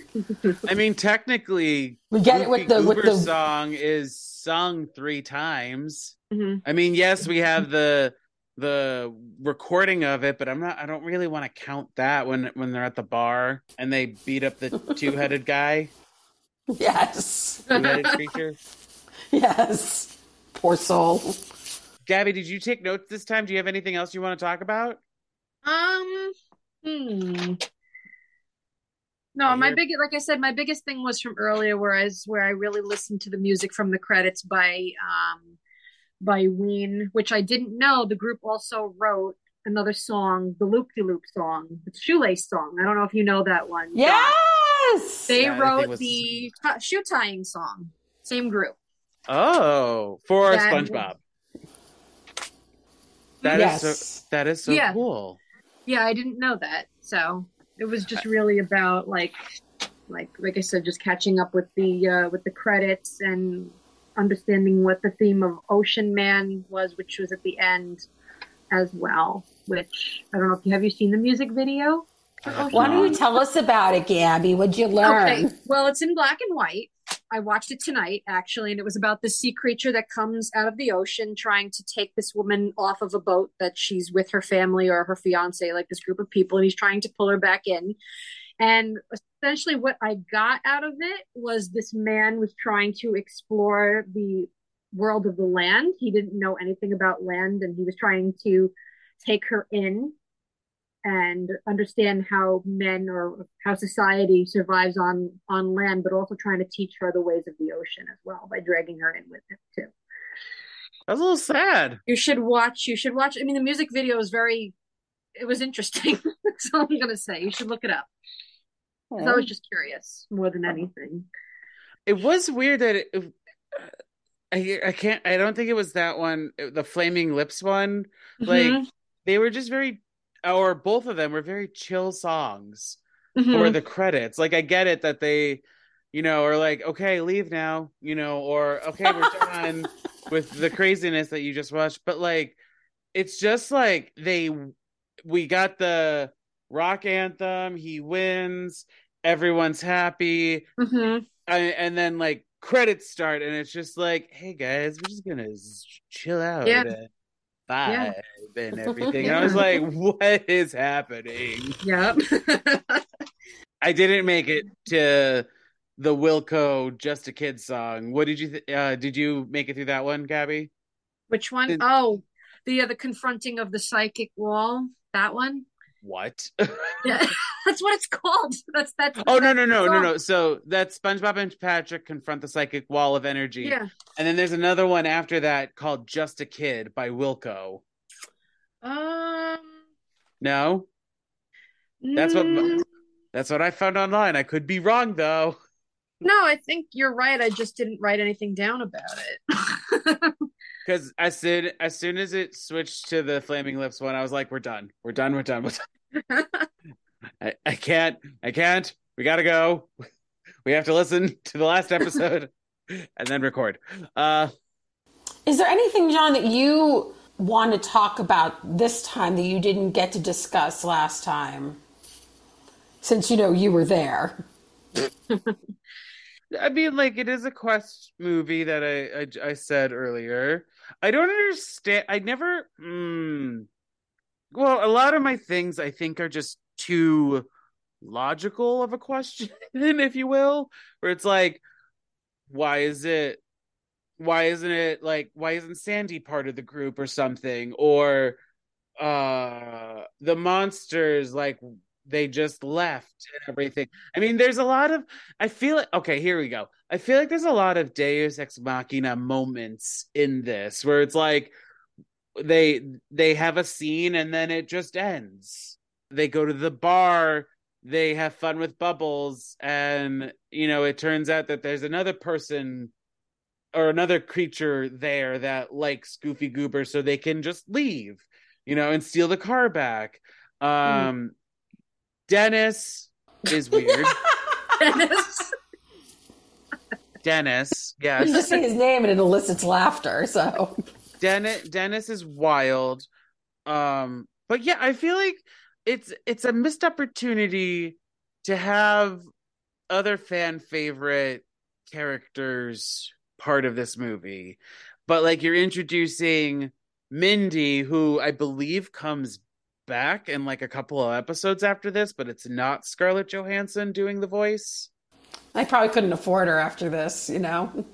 <laughs> I mean, technically, We get it with Goofy the- with the- song is sung three times. Mhm. I mean, yes, we have the the recording of it, but I'm not. I don't really want to count that when when they're at the bar and they beat up the <laughs> two headed guy, Yes. two headed creature. <laughs> Yes. Poor soul. Gabby, did you take notes this time? Do you have anything else you want to talk about? Um, hmm. No, I my hear- big like I said, my biggest thing was from earlier, whereas where I really listened to the music from the credits by um by Ween, which I didn't know. The group also wrote another song, the Loop De Loop song, the shoelace song. I don't know if you know that one. Yes. They Yeah, I think it wrote was- the t- shoe tying song. Same group. Oh, for That- SpongeBob. That is yes. so that is so Yeah. cool. Yeah, I didn't know that. So it was just really about like like like I said, just catching up with the uh with the credits and understanding what the theme of Ocean Man was, which was at the end as well. Which I don't know if you have you seen the music video? for I have Ocean Why don't you tell us about it, Gabby? What'd you learn? Okay. Well, it's in black and white. I watched it tonight, actually, and it was about the sea creature that comes out of the ocean trying to take this woman off of a boat that she's with her family or her fiance, like this group of people, and he's trying to pull her back in. And essentially, what I got out of it was this man was trying to explore the world of the land. He didn't know anything about land, and he was trying to take her in and understand how men or how society survives on on land, but also trying to teach her the ways of the ocean as well by dragging her in with him too. That's a little sad. You should watch. You should watch. I mean, the music video is very. It was interesting. <laughs> That's all I'm gonna say. You should look it up. 'Cause I was just curious more than anything. It was weird that it, I I can't I don't think it was that one the flaming lips one like Mhm. they were just very or both of them were very chill songs Mhm. for the credits like I get it that they you know are like okay leave now you know or okay we're done <laughs> with the craziness that you just watched but like it's just like they we got the rock anthem he wins everyone's happy Mhm. and, and then like credits start and it's just like hey guys we're just gonna chill out Yeah. and vibe Yeah. and <laughs> everything and i was like <laughs> what is happening Yep. <laughs> i didn't make it to the wilco just a kid song what did you th- uh did you make it through that one gabby Which one? Did- Oh, the uh, the confronting of the psychic wall. That one. what Yeah, <laughs> <laughs> that's what it's called. <laughs> That's that's. oh no no no no no so that's spongebob and patrick confront the psychic wall of energy Yeah. and then there's another one after that called just a kid by wilco Um. no That's what- mm, That's what I found online. I could be wrong though. No, I think you're right. I just didn't write anything down about it. Because as soon as soon as it switched to the Flaming Lips one, I was like, "We're done. We're done. We're done. We're done. <laughs> I, I can't. I can't. We gotta go. We have to listen to the last episode <laughs> and then record." Uh, Is there anything, John, that you want to talk about this time that you didn't get to discuss last time? Since you know you were there. <laughs> I mean, like it is a quest movie that I I, I said earlier. I don't understand. I never. Mm, well, a lot of my things I think are just too logical of a question, <laughs> if you will, where it's like, why is it? Why isn't it like? Why isn't Sandy part of the group or something? Or uh the monsters like they just left and everything. I mean, there's a lot of I feel like okay, here we go. I feel like there's a lot of Deus ex machina moments in this where it's like they they have a scene and then it just ends. They go to the bar, they have fun with bubbles and you know, it turns out that there's another person or another creature there that likes Goofy Goober so they can just leave, you know, and steal the car back. Um Dennis is weird. <laughs> Dennis. Dennis, You just yes. say his name and it elicits laughter. So Dennis Dennis is wild. Um but yeah, I feel like it's it's a missed opportunity to have other fan favorite characters part of this movie. But like you're introducing Mindy who I believe comes back in like a couple of episodes after this, but it's not Scarlett Johansson doing the voice. I probably couldn't afford her after this, you know?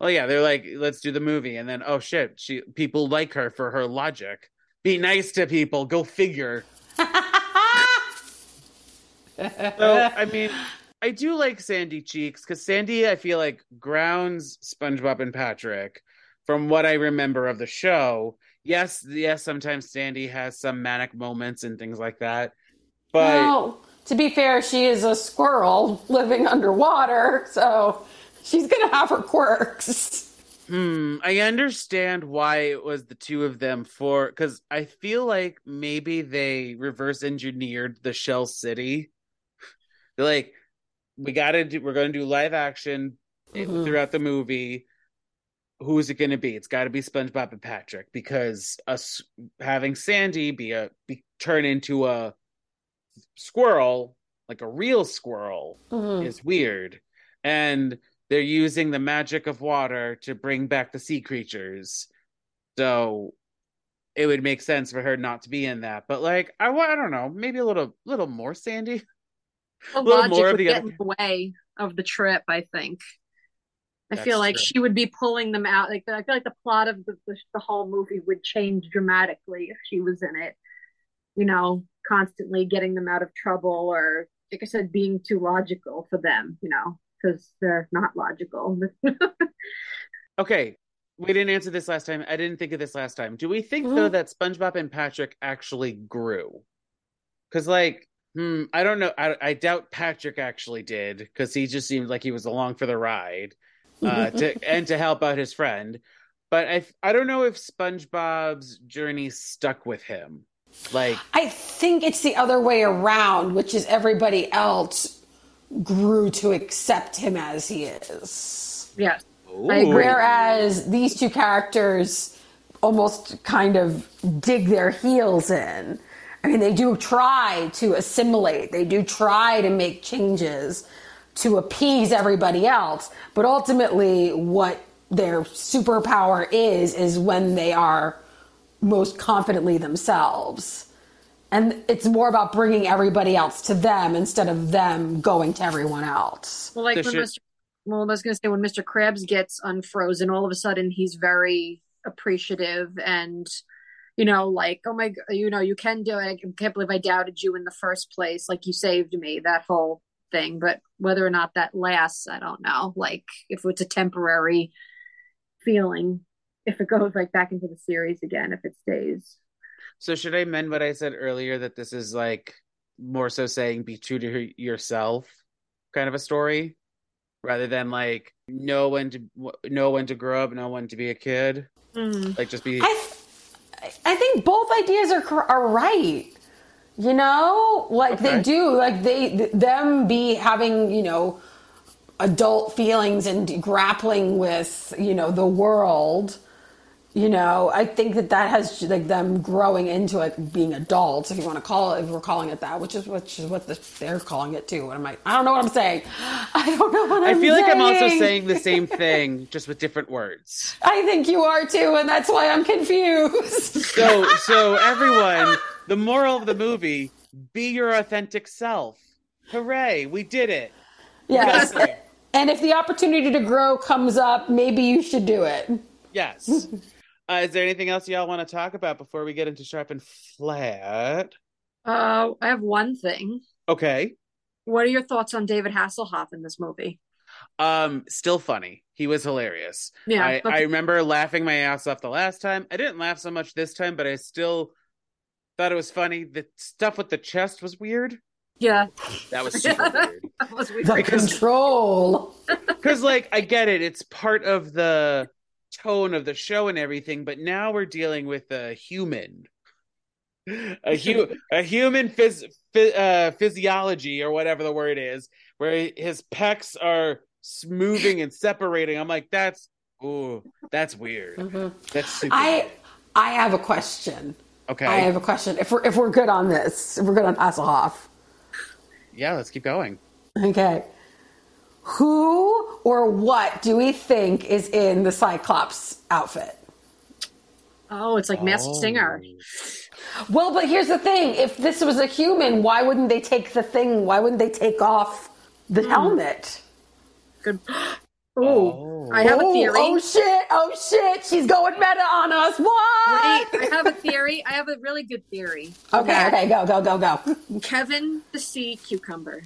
Well, yeah, they're like, let's do the movie, and then oh shit, she people like her for her logic. Be nice to people. Go figure. <laughs> So I mean, I do like Sandy Cheeks because Sandy, I feel like grounds SpongeBob and Patrick from what I remember of the show. Yes, yes, sometimes Sandy has some manic moments and things like that. But well, to be fair, she is a squirrel living underwater, so she's gonna have her quirks. Hmm, I understand why it was the two of them for because I feel like maybe they reverse engineered the Shell City. They're like, we gotta do, we're gonna do live action Mhm. throughout the movie. Who's it gonna be? It's got to be SpongeBob and Patrick because us having Sandy be a be turn into a squirrel, like a real squirrel, Mhm. is weird. And they're using the magic of water to bring back the sea creatures. So it would make sense for her not to be in that. But like I, I don't know, maybe a little little more Sandy. The <laughs> little logic more of would the get other- in the way of the trip. I think. I That's feel like true. she would be pulling them out. Like I feel like the plot of the, the the whole movie would change dramatically if she was in it. You know, constantly getting them out of trouble, or like I said, being too logical for them. You know, because they're not logical. <laughs> Okay, we didn't answer this last time. I didn't think of this last time. Do we think though Mhm. that SpongeBob and Patrick actually grew? Because like, hmm, I don't know. I, I doubt Patrick actually did because he just seemed like he was along for the ride, uh, <laughs> to and to help out his friend. But I I don't know if SpongeBob's journey stuck with him. Like, I think it's the other way around, which is everybody else grew to accept him as he is. yes. ooh, I agree. Whereas these two characters almost kind of dig their heels in. I mean, they do try to assimilate, they do try to make changes to appease everybody else, but ultimately, what their superpower is, is when they are most confidently themselves. And it's more about bringing everybody else to them instead of them going to everyone else. Well, like There when should- Mr. Well, I was going to say when Mr. Krabs gets unfrozen, all of a sudden he's very appreciative and, you know, like, oh my, you know, you can do it. I can't believe I doubted you in the first place. Like you saved me. That whole thing. But whether or not that lasts, I don't know. Like if it's a temporary feeling, if it goes like back into the series again, if it stays. So should I amend what I said earlier that this is like more so saying be true to yourself kind of a story rather than like know when to know when to grow up, know when to be a kid, Mm. like just be I, I think both ideas are are right. You know, like Okay. they do, like they th- them be having you know adult feelings and grappling with you know the world. You know, I think that that has like them growing into it, being adults, if you want to call it, if we're calling it that, which is which is what the, they're calling it too. What am I? I don't know what I'm saying. <gasps> I don't know what I I'm feel like I'm also saying. saying the same <laughs> thing just with different words. I think you are too, and that's why I'm confused. So so everyone, <laughs> the moral of the movie, be your authentic self. Hooray, we did it. Yes. Yes. And if the opportunity to grow comes up, maybe you should do it. Yes. Uh, is there anything else y'all want to talk about before we get into sharp and flat? Uh, I have one thing. Okay. What are your thoughts on David Hasselhoff in this movie? Um, still funny. He was hilarious. Yeah, I, but- I remember laughing my ass off the last time. I didn't laugh so much this time, but I still thought it was funny. The stuff with the chest was weird. Yeah, That was <laughs> super weird. that was weird. The Because- control. <laughs> Because, like, I get it. It's part of the tone of the show and everything, but now we're dealing with a human. A, <laughs> hu- a human phys- phy- uh, physiology, or whatever the word is, where his pecs are s- moving and separating. I'm like, that's, ooh, that's weird. That's super I weird. I have a question. Okay. I have a question. If we're if we're good on this, if we're good on Hasselhoff. Yeah, let's keep going. Okay. Who or what do we think is in the Cyclops outfit? Oh, it's like Masked Singer. Oh. Well, but here's the thing. If this was a human, why wouldn't they take the thing? Why wouldn't they take off the hmm. helmet? Good. Ooh, Oh. I have a theory. Oh shit! Oh shit! She's going meta on us. What? Wait, I have a theory. I have a really good theory. okay, okay, go, go, go, go. Kevin the sea cucumber.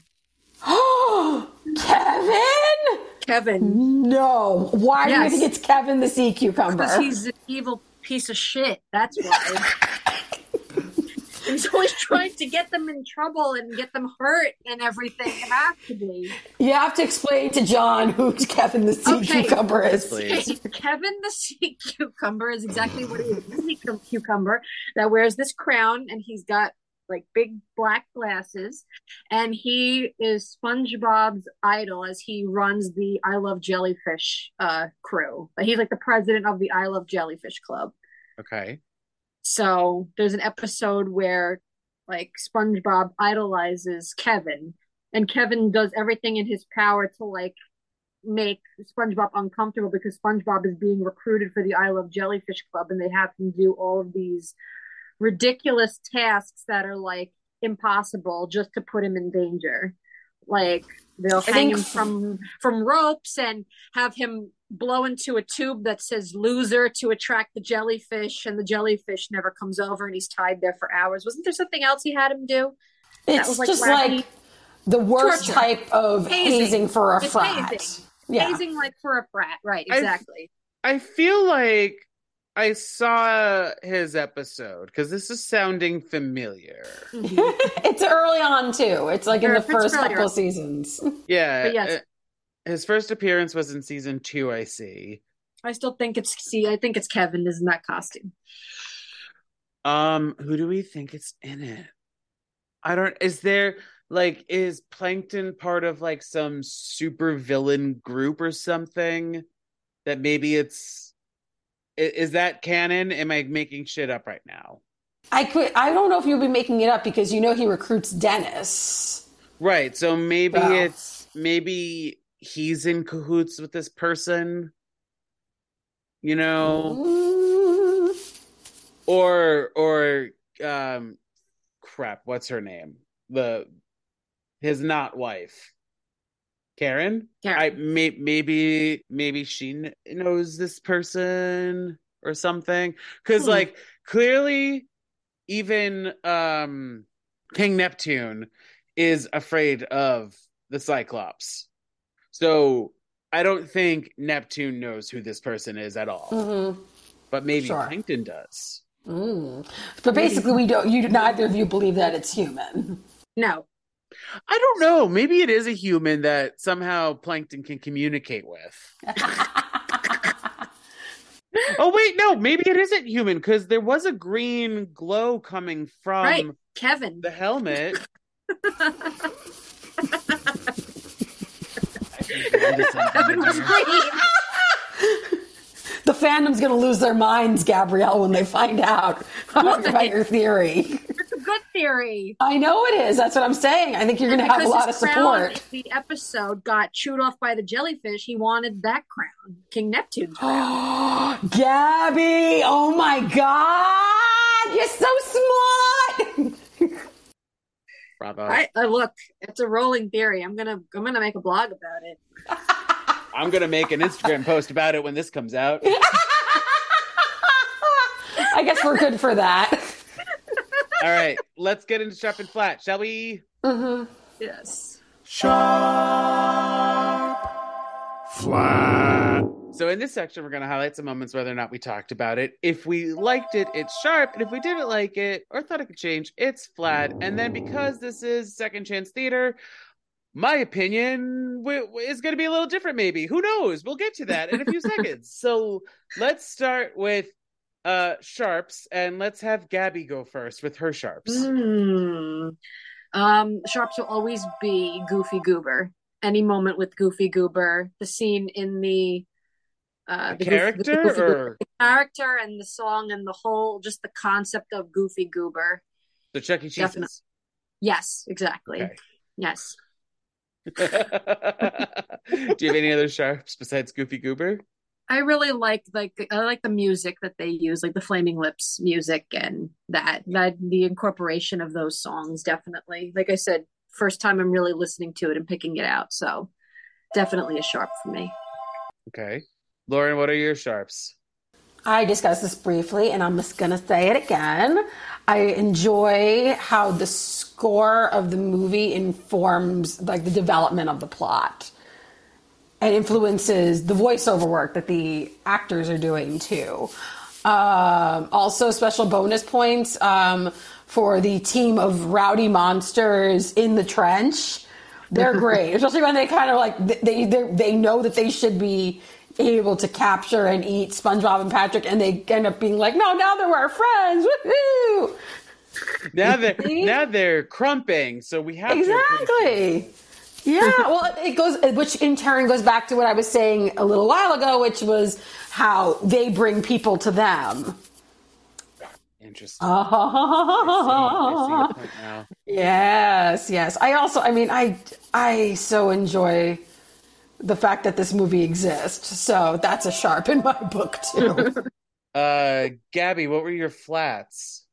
Oh, <gasps> Kevin? Kevin. No. Why do you think it's Kevin the sea cucumber? Because he's an evil piece of shit. That's why. <laughs> he's always trying to get them in trouble and get them hurt and everything. It has to be. You have to explain to John who Kevin the sea Okay. cucumber is. Please. <laughs> Kevin the sea cucumber is exactly what he is. He's a sea cucumber that wears this crown and he's got like big black glasses and he is SpongeBob's idol as he runs the I Love Jellyfish uh crew. He's like the president of the I Love Jellyfish Club. Okay. So there's an episode where like SpongeBob idolizes Kevin and Kevin does everything in his power to like make SpongeBob uncomfortable because SpongeBob is being recruited for the I Love Jellyfish Club and they have him do all of these ridiculous tasks that are like impossible just to put him in danger. Like they'll I hang think- him from from ropes and have him blow into a tube that says loser to attract the jellyfish and the jellyfish never comes over and he's tied there for hours. Wasn't there something else he had him do? It's was like just wacky. like the worst Torture. type of hazing, Hazing. for a It's frat. hazing. Yeah. Hazing like for a frat, right? I've- Exactly. I feel like I saw his episode because this is sounding familiar. <laughs> it's early on too. It's like in the first fairly couple early. seasons. <laughs> Yeah. But yes. uh, His first appearance was in season two, I see. I still think it's see. I think it's Kevin is in that costume. Um, who do we think is in it? I don't is there like is Plankton part of like some super villain group or something that maybe it's i- is that canon? Am I making shit up right now? I could. I don't know if you'll be making it up because you know he recruits Dennis. Right. So maybe it's maybe he's in cahoots with this person. You know, Mm, or or um crap, what's her name? The his not wife. Karen? Karen. I may, maybe maybe she knows this person or something cuz Hmm. like clearly even um King Neptune is afraid of the Cyclops. So I don't think Neptune knows who this person is at all. mhm, But maybe Sure. Plankton does. mm. But basically, we don't. You neither of you believe that it's human. No, I don't know. Maybe it is a human that somehow Plankton can communicate with. <laughs> Oh wait, no, maybe it isn't human because there was a green glow coming from right, Kevin. the helmet. <laughs> Kevin was green. <laughs> the fandom's going to lose their minds, Gabrielle, when they find out <laughs> about your theory. It's a good theory. I know it is. That's what I'm saying. I think you're going to have a lot of his crown support. in The episode got chewed off by the jellyfish. He wanted that crown, King Neptune's <gasps> crown. Gabby, oh my God, you're so smart. Bravo. I, I look, it's a rolling theory. I'm gonna, I'm gonna make a blog about it. <laughs> I'm gonna make an Instagram post about it when this comes out. I guess we're good for that. All right, let's get into sharp and flat, shall we? hmm Yes. Sharp, flat. So in this section, we're gonna highlight some moments whether or not we talked about it. If we liked it, it's sharp, and if we didn't like it or thought it could change, it's flat. And then because this is second chance theater, my opinion w- is going to be a little different. Maybe who knows? We'll get to that in a few <laughs> seconds. So let's start with uh sharps, and let's have Gabby go first with her sharps. Hmm. Um, Sharps will always be Goofy Goober. Any moment with Goofy Goober, the scene in the uh, The Goofy- character Goofy Goober- or the character and the song and the whole just the concept of Goofy Goober. the Chuck E. Cheese's? Yes, exactly. Okay. Yes. Do you have any other sharps besides Goofy Goober? I really like like I like the music that they use, like the Flaming Lips music and that that the incorporation of those songs definitely. Like I said, first time I'm really listening to it and picking it out, so definitely a sharp for me. Okay. Lauren, what are your sharps? I discussed this briefly, and I'm just gonna say it again. I enjoy how the score of the movie informs like the development of the plot and influences the voiceover work that the actors are doing too. Um, also, special bonus points um, for the team of rowdy monsters in the trench. They're <laughs> great, especially when they kind of like they they they know that they should be able to capture and eat SpongeBob and Patrick, and they end up being like, "No, now they're our friends." Woohoo! Now they're <laughs> now they're crumping, so we have to Exactly. Yeah, well, it goes, which in turn goes back to what I was saying a little while ago, which was how they bring people to them. Interesting. I see, I see your point now. <laughs> yes, yes. I also, I mean, I, I so enjoy the fact that this movie exists. So that's a sharp in my book too. <laughs> Uh, Gabby, what were your flats?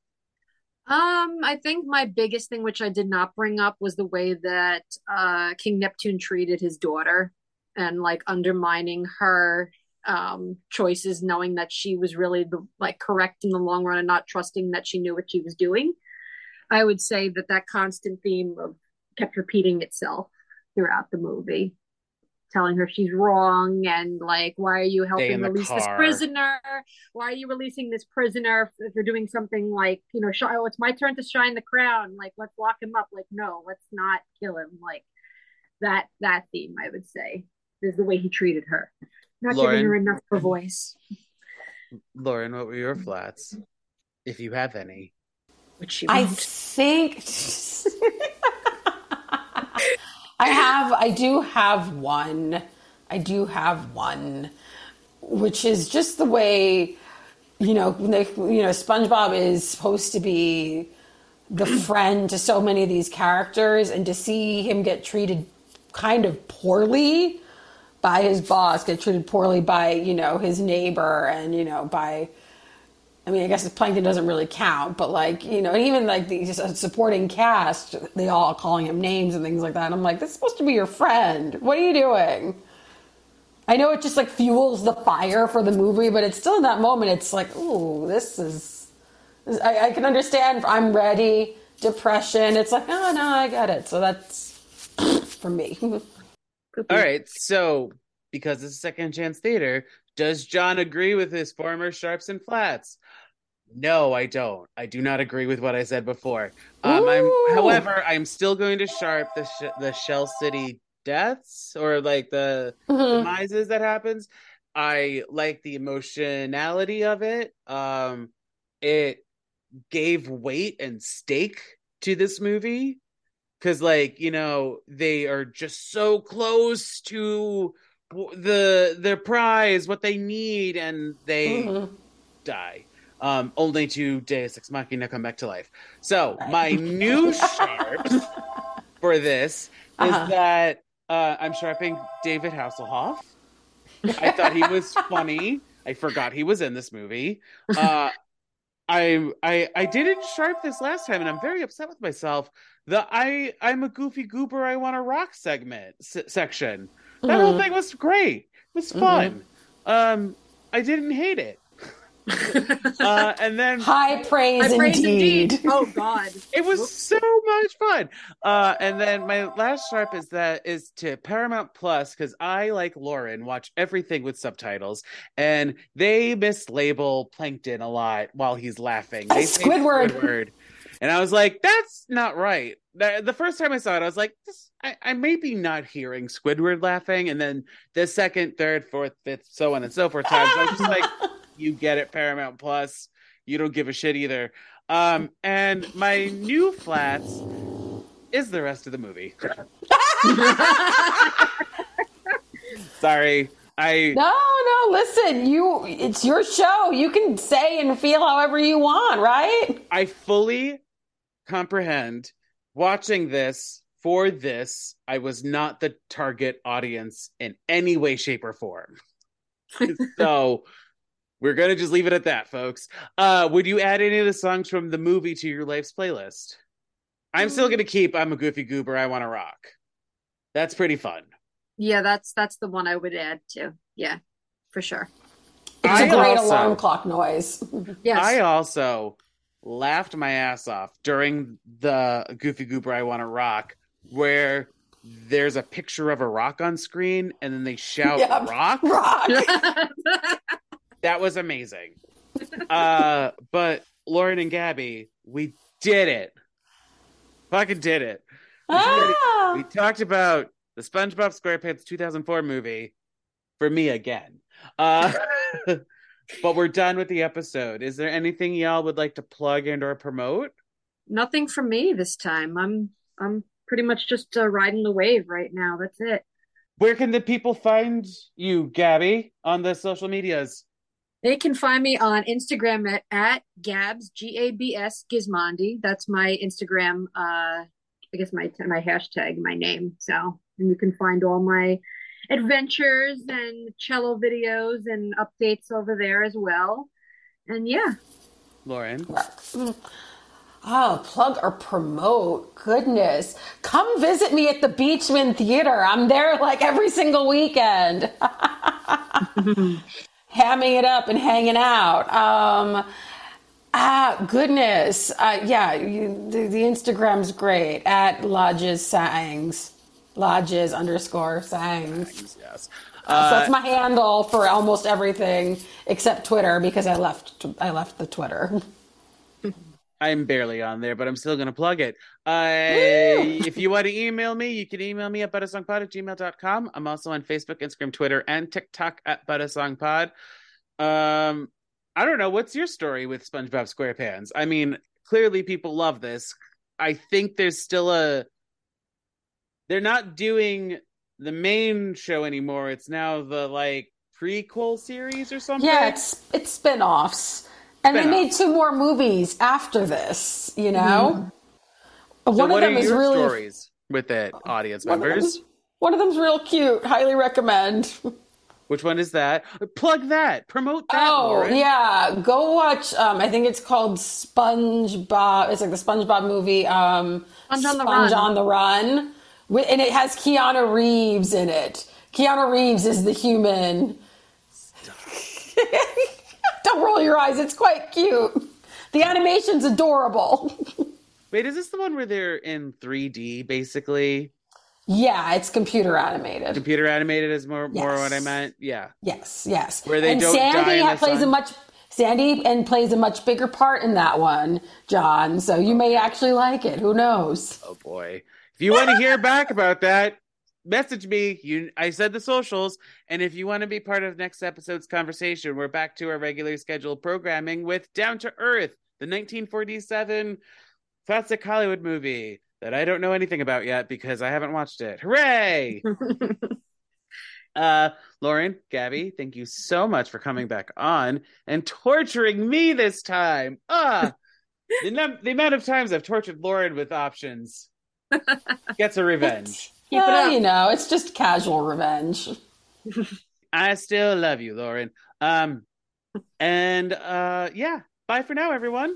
Um, I think my biggest thing, which I did not bring up, was the way that uh King Neptune treated his daughter and like undermining her um choices, knowing that she was really the like correct in the long run and not trusting that she knew what she was doing. I would say that that constant theme of kept repeating itself throughout the movie, telling her she's wrong and like, why are you helping the release this prisoner? Why are you releasing this prisoner if if you're doing something like, you know, sh- oh, it's my turn to shine the crown. Like, let's lock him up. Like, no, let's not kill him. Like that that theme, I would say, is the way he treated her, not Lauren? giving her enough of a voice, Lauren, what were your flats? If you have any. which she I won't. think <laughs> I have I do have one. I do have one which is just the way you know, they, you know, SpongeBob is supposed to be the <clears throat> friend to so many of these characters and to see him get treated kind of poorly by his boss, get treated poorly by, you know, his neighbor and, you know, by I mean, I guess Plankton doesn't really count, but like, you know, and even like the just supporting cast, they all calling him names and things like that. And I'm like, this is supposed to be your friend. What are you doing? I know it just like fuels the fire for the movie, but it's still in that moment. It's like, ooh, this is. I, I can understand. I'm ready. Depression. It's like, oh no, I get it. So that's <clears throat> for me. All right, so because it's is second chance theater, does John agree with his former sharps and flats? No, I don't. I do not agree with what I said before. Um, I'm, however, I'm still going to sharp the sh- the Shell City deaths or like the demises that happens. I like the emotionality of it. Um, it gave weight and stake to this movie because, like, you know, they are just so close to the their prize, what they need, and they Mhm. die. Um, only to Deus Ex Machina come back to life. So my new <laughs> sharps for this Uh-huh. is that uh, I'm sharping David Hasselhoff. I thought he was <laughs> funny. I forgot he was in this movie. Uh, I I I didn't sharp this last time, and I'm very upset with myself. The I I'm a goofy goober. I want a rock segment s- section. That whole Mhm. thing was great. It was fun. Um, I didn't hate it. <laughs> uh, and then High praise, I praise indeed. indeed. Oh God. <laughs> it was so much fun. Uh, and then my last sharp is that is to Paramount Plus because I like Lauren watch everything with subtitles, and they mislabel Plankton a lot while he's laughing. They say Squidward. Squidward. And I was like, that's not right. The, the first time I saw it, I was like, this, I, I may be not hearing Squidward laughing. And then the second, third, fourth, fifth, so on and so forth times, I was just like, <laughs> you get it, Paramount Plus. You don't give a shit either. Um, and my new flats is the rest of the movie. <laughs> Sorry. I No, no, listen, you it's your show. You can say and feel however you want, right? I fully comprehend watching this for this. I was not the target audience in any way, shape, or form. <laughs> so we're gonna just leave it at that, folks. Uh, would you add any of the songs from the movie to your life's playlist? I'm still gonna keep "I'm a Goofy Goober, I Want to Rock." That's pretty fun. Yeah, that's that's the one I would add to. Yeah, for sure. It's a I great also- alarm clock noise. <laughs> Yes. I also laughed my ass off during the Goofy Goober I Want to Rock, where there's a picture of a rock on screen and then they shout <laughs> Yeah. rock. Rock. <laughs> That was amazing. uh, but Lauren and Gabby, we did it. Fucking did it. Ah. We talked about the SpongeBob SquarePants 2004 movie for me again. Uh, <laughs> but we're done with the episode. Is there anything y'all would like to plug and or promote? Nothing from me this time. I'm I'm pretty much just uh, riding the wave right now. That's it. Where can the people find you, Gabby, on the social medias? They can find me on Instagram at, at Gabs G A B S Gizmondi. That's my Instagram. Uh, I guess my my hashtag, my name. So, and you can find all my adventures and cello videos and updates over there as well. And yeah, Lauren. Oh, plug or promote. Goodness. Come visit me at the Beechman Theater. I'm there like every single weekend. <laughs> Hamming it up and hanging out. Um, ah, goodness. Uh, yeah, you, the, the Instagram's great at Lodges Sangs. Lodges underscore Sangs. Yes. so that's my handle for almost everything except Twitter because I left I left the Twitter. <laughs> I'm barely on there, but I'm still going to plug it. Uh, if you want to email me, you can email me at buttersongpod at gmail.com. I'm also on Facebook, Instagram, Twitter, and TikTok at buttersongpod. Um, I don't know. What's your story with SpongeBob SquarePants? I mean, clearly people love this. I think there's still a. They're not doing the main show anymore. It's now the like prequel series or something. Yeah, it's it's spin-offs. And they made two more movies after this, you know? So One what of them are is your really stories with it, audience one of members? them- one of them's real cute. Highly recommend. Which one is that? Plug that. Promote that. Oh, Lauren. yeah. Go watch um I think it's called SpongeBob. It's like the SpongeBob movie um Sponge on the Sponge Run. on the Run. And it has Keanu Reeves in it. Keanu Reeves is the human. <laughs> Don't roll your eyes. It's quite cute. The animation's adorable. <laughs> Wait, is this the one where they're in 3D basically? Yeah, it's computer animated. Computer animated is more more what I meant. Yeah. Yes, yes. Where they and don't Sandy die plays a much Sandy and plays a much bigger part in that one, John. So you may actually like it. Who knows? Oh boy. If you want to hear back about that, message me. You I said the socials. And if you want to be part of next episode's conversation, we're back to our regular scheduled programming with Down to Earth, the 1947 classic Hollywood movie that I don't know anything about yet because I haven't watched it. Hooray! <laughs> Uh, Lauren, Gabby, thank you so much for coming back on and torturing me this time. Ah, the, num- the amount of times I've tortured Lauren with options <laughs> gets a revenge. Keep it Well, up. you know, it's just casual revenge. <laughs> I still love you, Lauren. Um, and uh, yeah, bye for now, everyone.